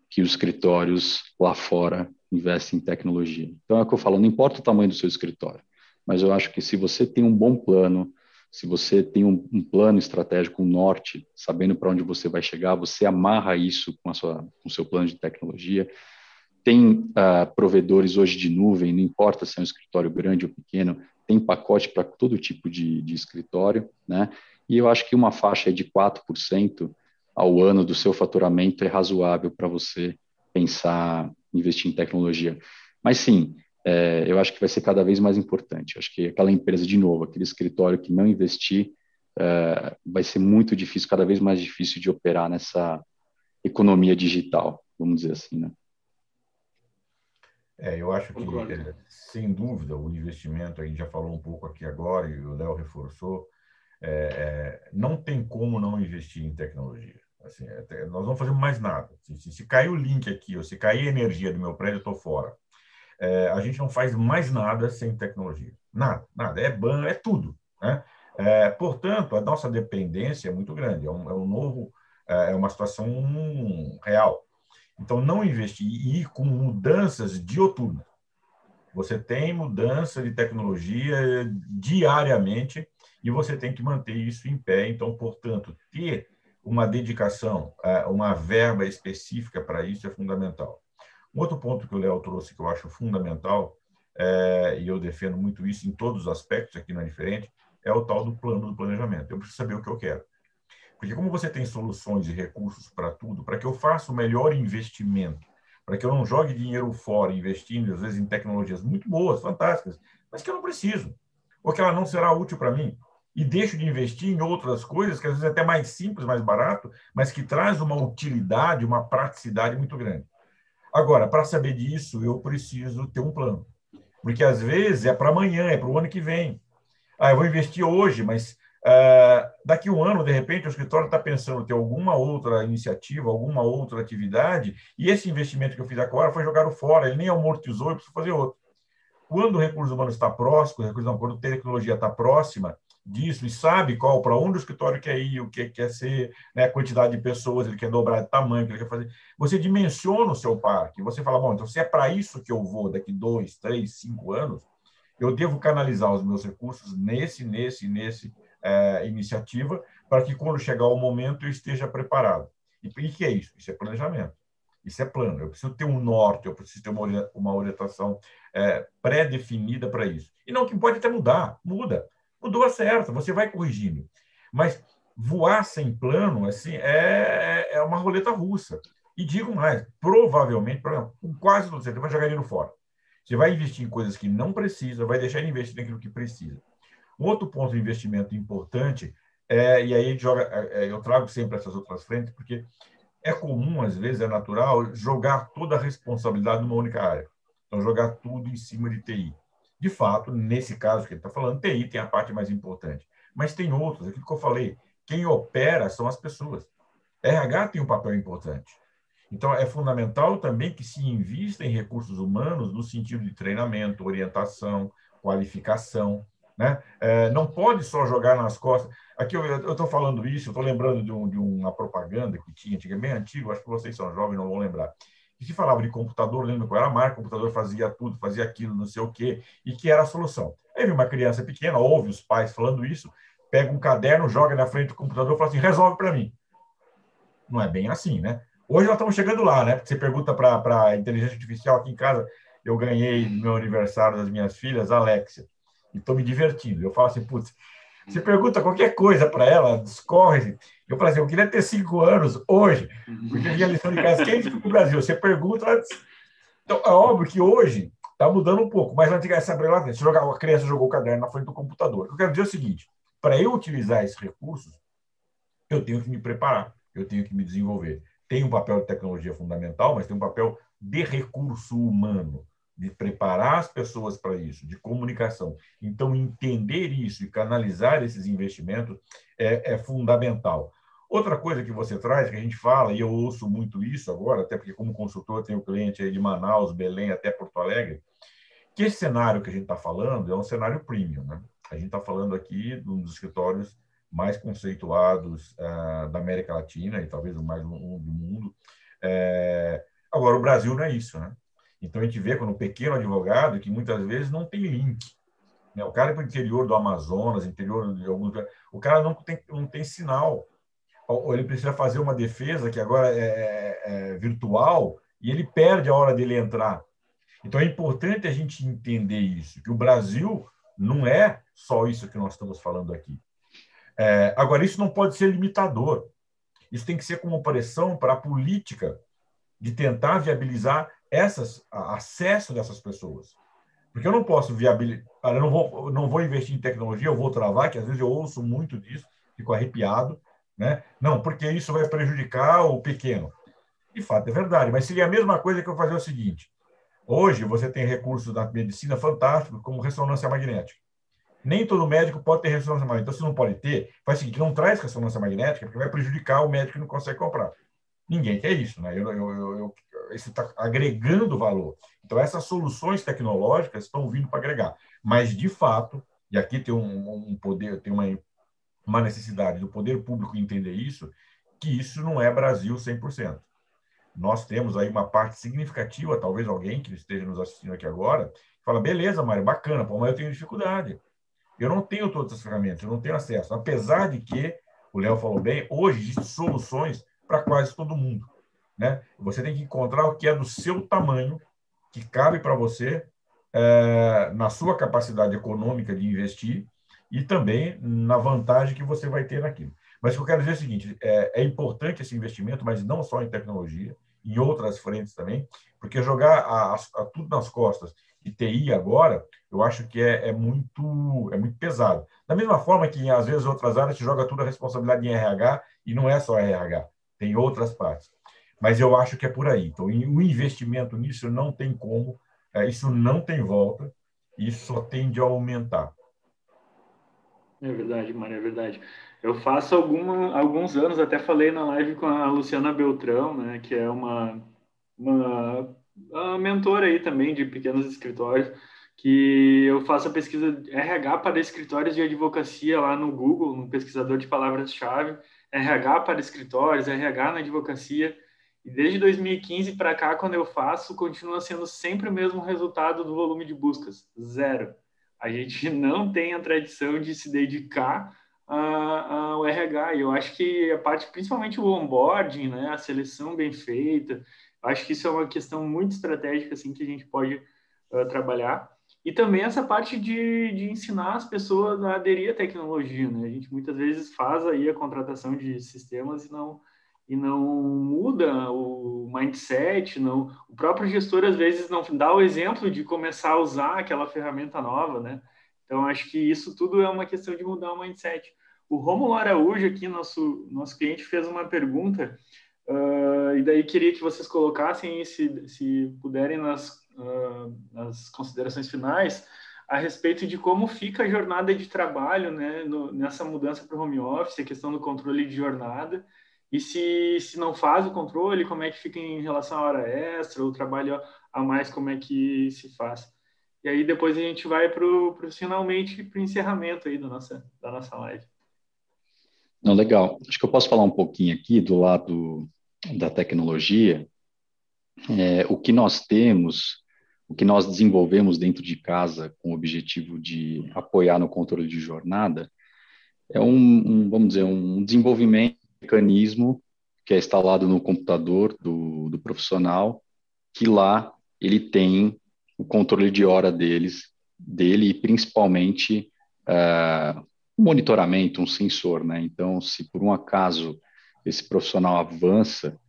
que os escritórios lá fora investem em tecnologia. Então é o que eu falo, não importa o tamanho do seu escritório, mas eu acho que se você tem um bom plano, se você tem um, um plano estratégico, um norte, sabendo para onde você vai chegar, você amarra isso com, a sua, com o seu plano de tecnologia. Tem uh, provedores hoje de nuvem, não importa se é um escritório grande ou pequeno, tem pacote para todo tipo de, de escritório, né? E eu acho que uma faixa de 4% ao ano do seu faturamento é razoável para você pensar investir em tecnologia. Mas sim, é, eu acho que vai ser cada vez mais importante. acho que aquela empresa, de novo, aquele escritório que não investir, é, vai ser muito difícil, cada vez mais difícil de operar nessa economia digital, vamos dizer assim, né? É, eu acho que, é, sem dúvida, o investimento, a gente já falou um pouco aqui agora, e o Léo reforçou, é, é, não tem como não investir em tecnologia. Assim, é, nós não fazemos mais nada. Se, se, se cair o link aqui, ou se cair a energia do meu prédio, eu estou fora. É, a gente não faz mais nada sem tecnologia. Nada, nada. É ban, é tudo. Né? Portanto, a nossa dependência é muito grande. É um, é um novo, é uma situação real. Então, não investir e ir com mudanças dioturnas. Você tem mudança de tecnologia diariamente e você tem que manter isso em pé. Então, portanto, ter uma dedicação, é, uma verba específica para isso é fundamental. Um outro ponto que o Léo trouxe que eu acho fundamental, é, e eu defendo muito isso em todos os aspectos, aqui não é diferente, é o tal do plano do planejamento. Eu preciso saber o que eu quero. Porque como você tem soluções e recursos para tudo, para que eu faça o melhor investimento, para que eu não jogue dinheiro fora investindo, às vezes, em tecnologias muito boas, fantásticas, mas que eu não preciso, ou que ela não será útil para mim, e deixo de investir em outras coisas que às vezes é até mais simples, mais barato, mas que traz uma utilidade, uma praticidade muito grande. Agora, para saber disso, eu preciso ter um plano. Porque às vezes é para amanhã, é para o ano que vem. Ah, eu vou investir hoje, mas Uh, daqui um ano, de repente, o escritório está pensando ter alguma outra iniciativa, alguma outra atividade, e esse investimento que eu fiz agora foi jogado fora, ele nem amortizou, eu preciso fazer outro. Quando o recurso humano está próximo, recurso, quando a tecnologia está próxima disso e sabe qual, para onde o escritório quer ir, o que quer ser, né, a quantidade de pessoas, ele quer dobrar de tamanho, o que ele quer fazer, você dimensiona o seu parque, você fala, bom, então se é para isso que eu vou daqui dois, três, cinco anos, eu devo canalizar os meus recursos nesse, nesse, nesse, é, iniciativa para que quando chegar o momento eu esteja preparado. E o que é isso? Isso é planejamento. Isso é plano. Eu preciso ter um norte, eu preciso ter uma, orientação é, pré-definida para isso. E não que pode até mudar, muda. Mudou a certa, você vai corrigindo. Mas voar sem plano assim é, é uma roleta russa. E digo mais, provavelmente, com quase todo você vai jogar dinheiro fora. Você vai investir em coisas que não precisa, vai deixar de investir naquilo que precisa. Outro ponto de investimento importante é, e aí joga, é, é, eu trago sempre essas outras frentes, porque é comum, às vezes, é natural, jogar toda a responsabilidade numa única área. Então, jogar tudo em cima de TI. De fato, nesse caso que ele está falando, TI tem a parte mais importante. Mas tem outros, aquilo que eu falei, quem opera são as pessoas. RH tem um papel importante. Então, é fundamental também que se invista em recursos humanos no sentido de treinamento, orientação, qualificação. Né? É, não pode só jogar nas costas. Aqui eu estou falando isso, estou lembrando de, um, de, uma propaganda que tinha, tinha bem antigo, acho que vocês são jovens, não vão lembrar. E que falava de computador, lembra qual era a marca, o computador fazia tudo, fazia aquilo, não sei o quê, e que era a solução. Aí uma criança pequena, ouve os pais falando isso, pega um caderno, joga na frente do computador e fala assim: resolve para mim. Não é bem assim, né? Hoje nós estamos chegando lá, né? Você pergunta para a inteligência artificial aqui em casa, eu ganhei no meu aniversário das minhas filhas, Alexia e estou me divertindo. Eu falo assim, putz, você pergunta qualquer coisa para ela, discorre. Eu falo assim, eu queria ter cinco anos hoje, porque a lição de casa, quem fica no Brasil? Você pergunta. Então, é óbvio que hoje está mudando um pouco, mas antigamente, essa lá dentro, a criança jogou o caderno na frente do computador. Eu quero dizer é o seguinte: para eu utilizar esses recursos, eu tenho que me preparar, eu tenho que me desenvolver. Tem um papel de tecnologia fundamental, mas tem um papel de recurso humano de preparar as pessoas para isso, de comunicação. Então, entender isso e canalizar esses investimentos é, é, fundamental. Outra coisa que você traz, que a gente fala, e eu ouço muito isso agora, até porque como consultor tenho cliente aí de Manaus, Belém até Porto Alegre, que esse cenário que a gente está falando é um cenário premium. Né? A gente está falando aqui de um dos escritórios mais conceituados uh, da América Latina e talvez o mais um do mundo. É... Agora, o Brasil não é isso, né? Então, a gente vê quando um pequeno advogado, que muitas vezes não tem link. Né? O cara é para o interior do Amazonas, interior de alguns o cara não tem, não tem sinal. Ou ele precisa fazer uma defesa que agora é, é, é virtual e ele perde a hora dele entrar. Então, é importante a gente entender isso, que o Brasil não é só isso que nós estamos falando aqui. É, agora, isso não pode ser limitador. Isso tem que ser como pressão para a política de tentar viabilizar essas acesso dessas pessoas. Porque eu não posso viabilizar, eu não vou, não vou investir em tecnologia, eu vou travar, que às vezes eu ouço muito disso, fico arrepiado, né? Não, porque isso vai prejudicar o pequeno. De fato, é verdade, mas seria a mesma coisa que eu fazer o seguinte: hoje você tem recursos da medicina fantásticos, como ressonância magnética. Nem todo médico pode ter ressonância magnética. Então, se não pode ter, faz o seguinte: não traz ressonância magnética, porque vai prejudicar o médico que não consegue comprar. Ninguém quer isso, né? Eu, eu, eu, isso está agregando valor. Então, essas soluções tecnológicas estão vindo para agregar. Mas, de fato, e aqui tem um, um poder, tem uma, uma necessidade do poder público entender isso, que isso não é Brasil 100%. Nós temos aí uma parte significativa, talvez alguém que esteja nos assistindo aqui agora, fala, beleza, Mário, bacana, pô, mas eu tenho dificuldade. Eu não tenho todas as ferramentas, eu não tenho acesso. Apesar de que, o Léo falou bem, hoje existem soluções para quase todo mundo. Né? Você tem que encontrar o que é do seu tamanho, que cabe para você, é, na sua capacidade econômica de investir e também na vantagem que você vai ter naquilo. Mas o que eu quero dizer é o seguinte: é, é importante esse investimento, mas não só em tecnologia, em outras frentes também, porque jogar a, a, tudo nas costas e TI agora, eu acho que é, é, muito é muito pesado. Da mesma forma que, às vezes, outras áreas se joga tudo a responsabilidade em RH, e não é só RH, tem outras partes. Mas eu acho que é por aí. Então, o investimento nisso não tem como, é, isso não tem volta, isso só tende a aumentar. É verdade, Mário, é verdade. Eu faço alguma, alguns anos, até falei na live com a Luciana Beltrão, né, que é uma, uma, uma mentora aí também de pequenos escritórios, que eu faço a pesquisa RH para escritórios de advocacia lá no Google, no pesquisador de palavras-chave, RH para escritórios, RH na advocacia, e desde 2015 para cá, quando eu faço, continua sendo sempre o mesmo resultado do volume de buscas, zero. A gente não tem a tradição de se dedicar ao RH. E eu acho que a parte, principalmente o onboarding, né, a seleção bem feita, acho que isso é uma questão muito estratégica assim que a gente pode uh, trabalhar. E também essa parte de, de ensinar as pessoas a aderir à tecnologia, né? A gente muitas vezes faz aí a contratação de sistemas e não e não muda o mindset, não. O próprio gestor às vezes não dá o exemplo de começar a usar aquela ferramenta nova, né? Então acho que isso tudo é uma questão de mudar o mindset. O Romulo Araújo aqui, nosso nosso cliente fez uma pergunta uh, e daí queria que vocês colocassem se se puderem nas uh, nas considerações finais a respeito de como fica a jornada de trabalho, né, no, nessa mudança para o home office, a questão do controle de jornada e se, se não faz o controle, como é que fica em relação à hora extra, o trabalho a mais, como é que se faz. E aí depois a gente vai para o finalmente para o encerramento aí da nossa, da nossa live. Não, legal. Acho que eu posso falar um pouquinho aqui do lado da tecnologia. É, o que nós temos, o que nós desenvolvemos dentro de casa com o objetivo de apoiar no controle de jornada, é um, um vamos dizer, um desenvolvimento mecanismo que é instalado no computador do, do profissional, que lá ele tem o controle de hora deles, dele e principalmente uh, um monitoramento, um sensor, né? Então, se por um acaso esse profissional avança,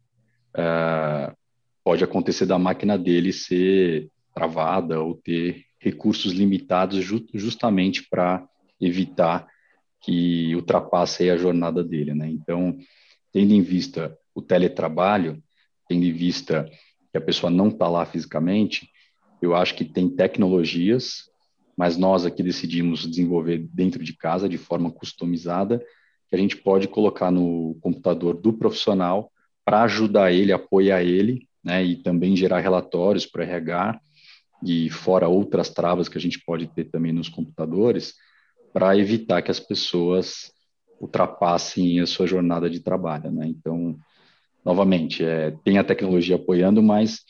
uh, pode acontecer da máquina dele ser travada ou ter recursos limitados ju justamente para evitar que ultrapasse a jornada dele, né? Então, tendo em vista o teletrabalho, tendo em vista que a pessoa não está lá fisicamente, eu acho que tem tecnologias, mas nós aqui decidimos desenvolver dentro de casa de forma customizada, que a gente pode colocar no computador do profissional para ajudar ele, apoiar ele, né, e também gerar relatórios para RH e fora outras travas que a gente pode ter também nos computadores, para evitar que as pessoas ultrapassem a sua jornada de trabalho, né? Então, novamente, é, tem a tecnologia apoiando, mas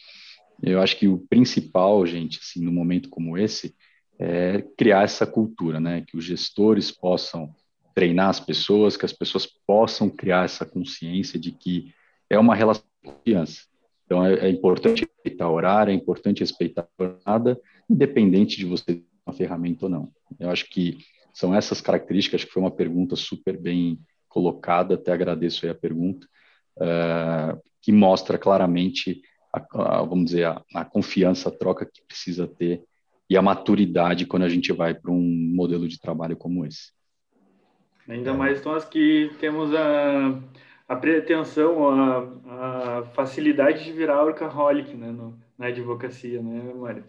eu acho que o principal, gente, assim, num momento como esse, é criar essa cultura, né? Que os gestores possam treinar as pessoas, que as pessoas possam criar essa consciência de que é uma relação de confiança. Então, é, é importante respeitar o horário, é importante respeitar a jornada, independente de você ter uma ferramenta ou não. Eu acho que são essas características, acho que foi uma pergunta super bem colocada, até agradeço aí a pergunta, uh, que mostra claramente, a, a, vamos dizer, a, a, confiança, a troca que precisa ter e a maturidade quando a gente vai para um modelo de trabalho como esse. Ainda mais nós que temos a, a pretensão, a, a facilidade de virar workaholic né, no, na advocacia, né, Mário?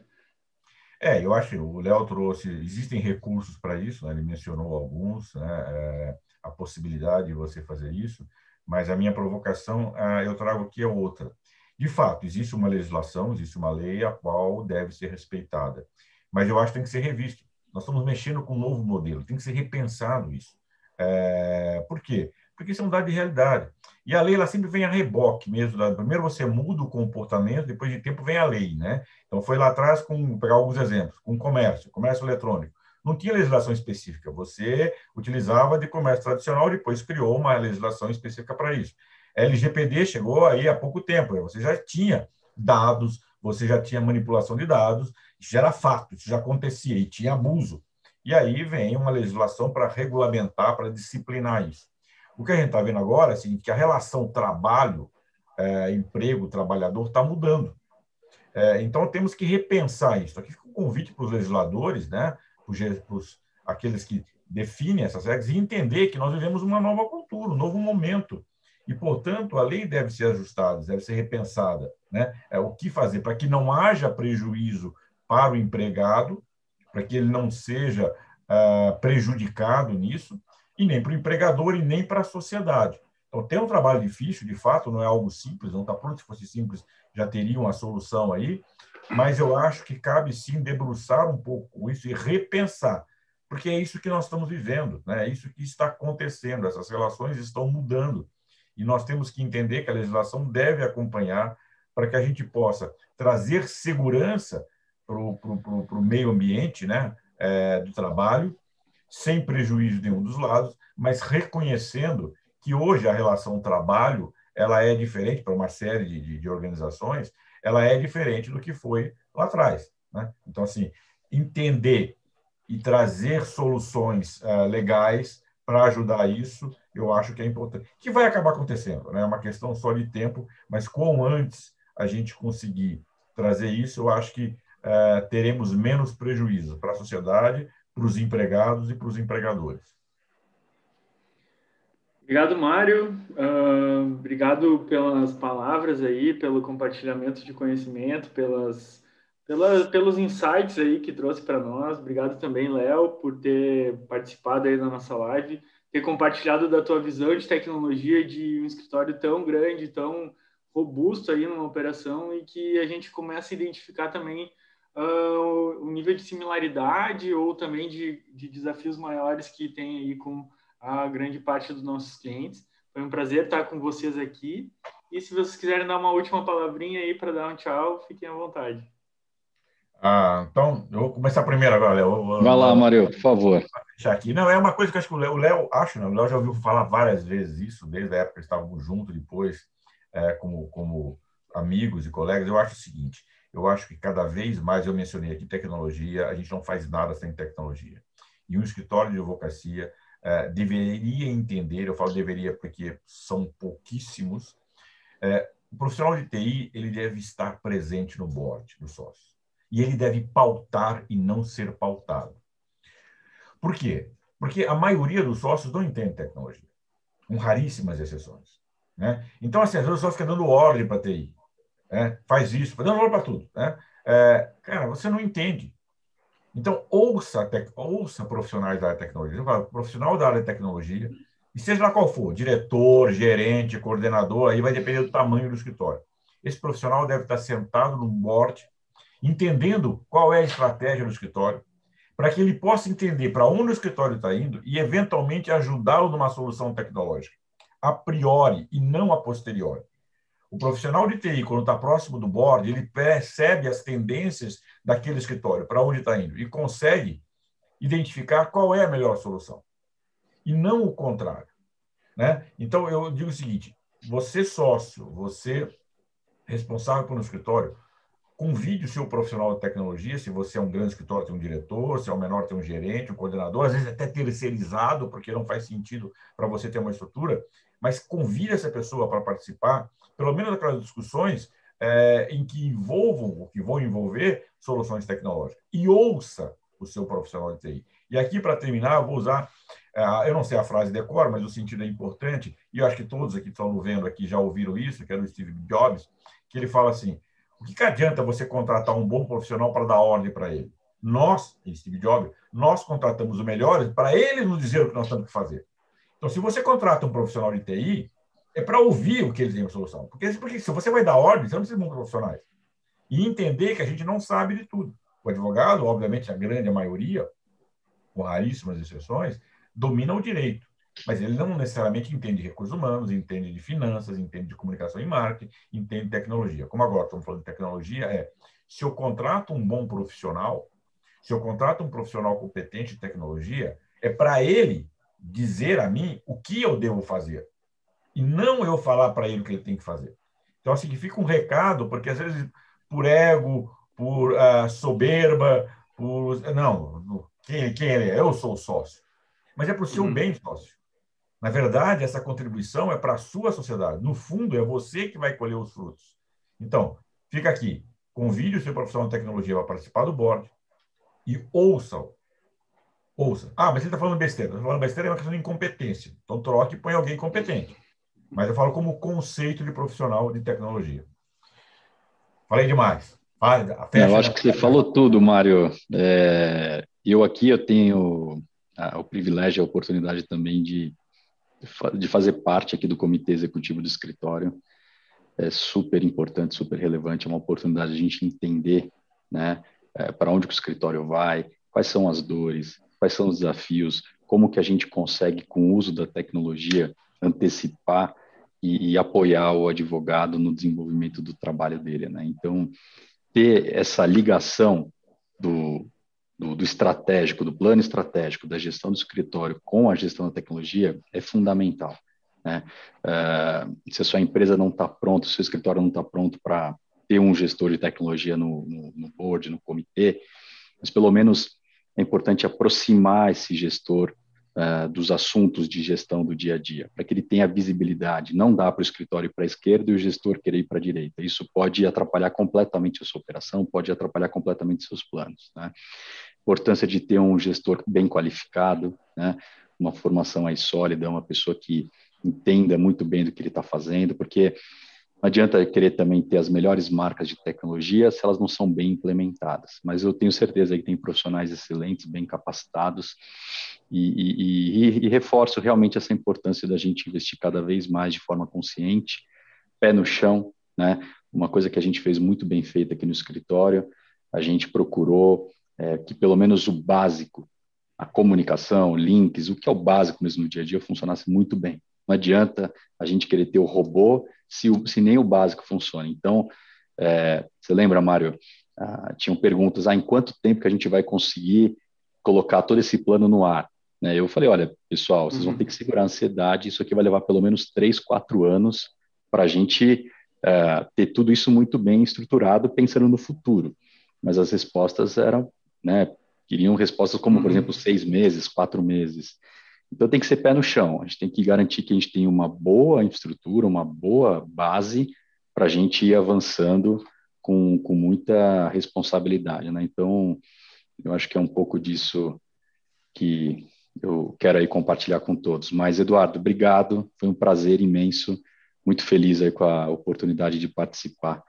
É, eu acho que o Léo trouxe, existem recursos para isso, né? ele mencionou alguns, né? é, a possibilidade de você fazer isso, mas a minha provocação é, eu trago aqui é outra. De fato, existe uma legislação, existe uma lei a qual deve ser respeitada, mas eu acho que tem que ser revisto. Nós estamos mexendo com um novo modelo, tem que ser repensado isso. É, por quê? Porque isso é dado de realidade. E a lei ela sempre vem a reboque mesmo. Né? Primeiro você muda o comportamento, depois de tempo vem a lei, né? Então foi lá atrás com vou pegar alguns exemplos, com comércio, comércio eletrônico. Não tinha legislação específica. Você utilizava de comércio tradicional, depois criou uma legislação específica para isso. LGPD chegou aí há pouco tempo. Você já tinha dados, você já tinha manipulação de dados, isso já era fato, isso já acontecia e tinha abuso. E aí vem uma legislação para regulamentar, para disciplinar isso. O que a gente está vendo agora é assim, que a relação trabalho, é, emprego, trabalhador está mudando. É, então, temos que repensar isso. Aqui fica um convite para os legisladores, né, para os, aqueles que definem essas regras, e entender que nós vivemos uma nova cultura, um novo momento. E, portanto, a lei deve ser ajustada, deve ser repensada. Né? É, o que fazer para que não haja prejuízo para o empregado, para que ele não seja uh, prejudicado nisso, e nem para o empregador e nem para a sociedade. Então, tem um trabalho difícil, de fato, não é algo simples, não está pronto. Se fosse simples, já teria uma solução aí, mas eu acho que cabe sim debruçar um pouco isso e repensar, porque é isso que nós estamos vivendo, né? é isso que está acontecendo, essas relações estão mudando. E nós temos que entender que a legislação deve acompanhar para que a gente possa trazer segurança para o meio ambiente né? É, do trabalho, sem prejuízo de nenhum dos lados, mas reconhecendo que hoje a relação trabalho ela é diferente para uma série de, de, de, organizações, ela é diferente do que foi lá atrás. Né? Então, assim, entender e trazer soluções uh, legais para ajudar isso, eu acho que é importante. Que vai acabar acontecendo, né? é uma questão só de tempo, mas quanto antes a gente conseguir trazer isso, eu acho que uh, teremos menos prejuízo para a sociedade, para os empregados e para os empregadores. Obrigado, Mário. Uh, obrigado pelas palavras aí, pelo compartilhamento de conhecimento, pelas, pela, pelos insights aí que trouxe para nós. Obrigado também, Léo, por ter participado aí da nossa live, ter compartilhado da tua visão de tecnologia de um escritório tão grande, tão robusto aí numa operação e que a gente começa a identificar também uh, o nível de similaridade ou também de, de desafios maiores que tem aí com a grande parte dos nossos clientes. Foi um prazer estar com vocês aqui. E se vocês quiserem dar uma última palavrinha aí para dar um tchau, fiquem à vontade. Ah, então, eu vou começar primeiro agora, Léo. Vai lá, Mário, por favor. Deixar aqui. Não, é uma coisa que acho que o Léo, o Léo acho, não, o Léo já ouviu falar várias vezes isso, desde a época que estávamos juntos, depois, é, como, como amigos e colegas. Eu acho o seguinte: eu acho que cada vez mais, eu mencionei aqui tecnologia, a gente não faz nada sem tecnologia. E um escritório de advocacia é, deveria entender, eu falo deveria porque são pouquíssimos, é, o profissional de TI ele deve estar presente no board do sócio. E ele deve pautar e não ser pautado. Por quê? Porque a maioria dos sócios não entende tecnologia, com raríssimas exceções. Né? Então, assim, às vezes o fica dando ordem para a TI né? faz isso, dando valor para tudo. Né? É, cara, você não entende. Então, ouça, tec, ouça profissionais da área de tecnologia. Falo, profissional da área de tecnologia, e seja lá qual for, diretor, gerente, coordenador, aí vai depender do tamanho do escritório. Esse profissional deve estar sentado no board, entendendo qual é a estratégia do escritório, para que ele possa entender para onde o escritório está indo e, eventualmente, ajudá-lo numa solução tecnológica, a priori e não a posteriori. O profissional de TI, quando está próximo do board, ele percebe as tendências daquele escritório, para onde está indo, e consegue identificar qual é a melhor solução. E não o contrário. Né? Então, eu digo o seguinte: você, sócio, você responsável por um escritório, convide o seu profissional de tecnologia, se você é um grande escritório, tem um diretor, se é um menor, tem um gerente, um coordenador, às vezes até terceirizado, porque não faz sentido para você ter uma estrutura, mas convide essa pessoa para participar, pelo menos aquelas discussões é, em que envolvam, ou que vão envolver, soluções tecnológicas. E ouça o seu profissional de TI. E aqui, para terminar, eu vou usar, é, eu não sei a frase de cor, mas o sentido é importante, e eu acho que todos aqui que estão vendo aqui já ouviram isso, que é do Steve Jobs, que ele fala assim, o que, que adianta você contratar um bom profissional para dar ordem para ele? Nós, Steve Jobs, nós contratamos o melhor para ele nos dizer o que nós temos que fazer. Então, se você contrata um profissional de TI, é para ouvir o que eles têm a solução. Porque, porque se você vai dar ordem, você não precisa de profissionais. E entender que a gente não sabe de tudo. O advogado, obviamente, a grande maioria, com raríssimas exceções, domina o direito. Mas ele não necessariamente entende de recursos humanos, entende de finanças, entende de comunicação e marketing, entende de tecnologia. Como agora estamos falando de tecnologia, é se eu contrato um bom profissional, se eu contrato um profissional competente em tecnologia, é para ele dizer a mim o que eu devo fazer e não eu falar para ele o que ele tem que fazer. Então, assim, fica um recado, porque às vezes por ego, por uh, soberba, por. Não, quem, quem ele é? Eu sou o sócio. Mas é para o seu uhum. bem, sócio. Na verdade, essa contribuição é para a sua sociedade. No fundo, é você que vai colher os frutos. Então, fica aqui. Convide o seu profissional de tecnologia para participar do board e ouça-o. Ouça. Ah, mas ele está falando besteira. Está falando besteira é uma questão de incompetência. Então, troque e põe alguém competente. Mas eu falo como conceito de profissional de tecnologia. Falei demais. eu acho que você falou tudo, Mário. É, eu aqui eu tenho a, o privilégio e a oportunidade também de, de fazer parte aqui do comitê executivo do escritório. É super importante, super relevante, é uma oportunidade de a gente entender né, é, para onde o escritório vai, quais são as dores, quais são os desafios, como que a gente consegue, com o uso da tecnologia, antecipar e, e apoiar o advogado no desenvolvimento do trabalho dele. Né? Então, ter essa ligação do, do, do, estratégico, do plano estratégico, da gestão do escritório com a gestão da tecnologia é fundamental. Né? Uh, se a sua empresa não está pronta, se o seu escritório não está pronto para ter um gestor de tecnologia no, no, no, board, no comitê, mas pelo menos é importante aproximar esse gestor uh, dos assuntos de gestão do dia a dia, para que ele tenha visibilidade. Não dá para o escritório ir para a esquerda e o gestor querer ir para a direita. Isso pode atrapalhar completamente a sua operação, pode atrapalhar completamente seus planos. Né? Importância de ter um gestor bem qualificado, né? uma formação aí sólida, uma pessoa que entenda muito bem do que ele está fazendo, porque não adianta querer também ter as melhores marcas de tecnologia se elas não são bem implementadas. Mas eu tenho certeza que tem profissionais excelentes, bem capacitados, e, e, e, e reforço realmente essa importância da gente investir cada vez mais de forma consciente, pé no chão, né? Uma coisa que a gente fez muito bem feita aqui no escritório, a gente procurou é, que pelo menos o básico, a comunicação, links, o que é o básico mesmo no dia a dia, funcionasse muito bem. Não adianta a gente querer ter o robô se, o, se nem o básico funciona. Então, é, você lembra, Mário? Ah, tinham perguntas: ah, em quanto tempo que a gente vai conseguir colocar todo esse plano no ar? Né? Eu falei: olha, pessoal, vocês uhum. vão ter que segurar a ansiedade, isso aqui vai levar pelo menos três, quatro anos para a gente é, ter tudo isso muito bem estruturado, pensando no futuro. Mas as respostas eram, né, queriam respostas como, por uhum. exemplo, seis meses, quatro meses. Então tem que ser pé no chão. A gente tem que garantir que a gente tem uma boa infraestrutura, uma boa base para a gente ir avançando com, com muita responsabilidade. Né? Então, eu acho que é um pouco disso que eu quero aí compartilhar com todos. Mas, Eduardo, obrigado. Foi um prazer imenso. Muito feliz aí com a oportunidade de participar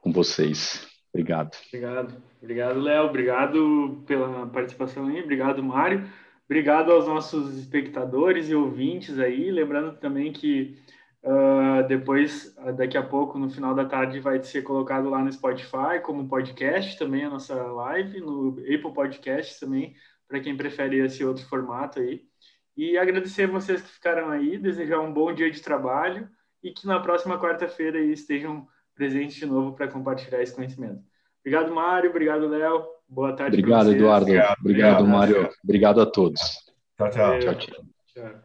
com vocês. Obrigado. Obrigado. Obrigado, Léo. Obrigado pela participação aí. Obrigado, Mário. Obrigado aos nossos espectadores e ouvintes aí. Lembrando também que uh, depois, daqui a pouco, no final da tarde, vai ser colocado lá no Spotify como podcast também a nossa live, no Apple Podcast também, para quem prefere esse outro formato aí. E agradecer a vocês que ficaram aí, desejar um bom dia de trabalho e que na próxima quarta-feira estejam presentes de novo para compartilhar esse conhecimento. Obrigado, Mário. Obrigado, Léo. Boa tarde. Obrigado, Eduardo. Obrigado, obrigado, obrigado Mário. Obrigado a todos. Tchau, tchau. tchau, tchau. tchau.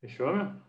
Fechou, meu?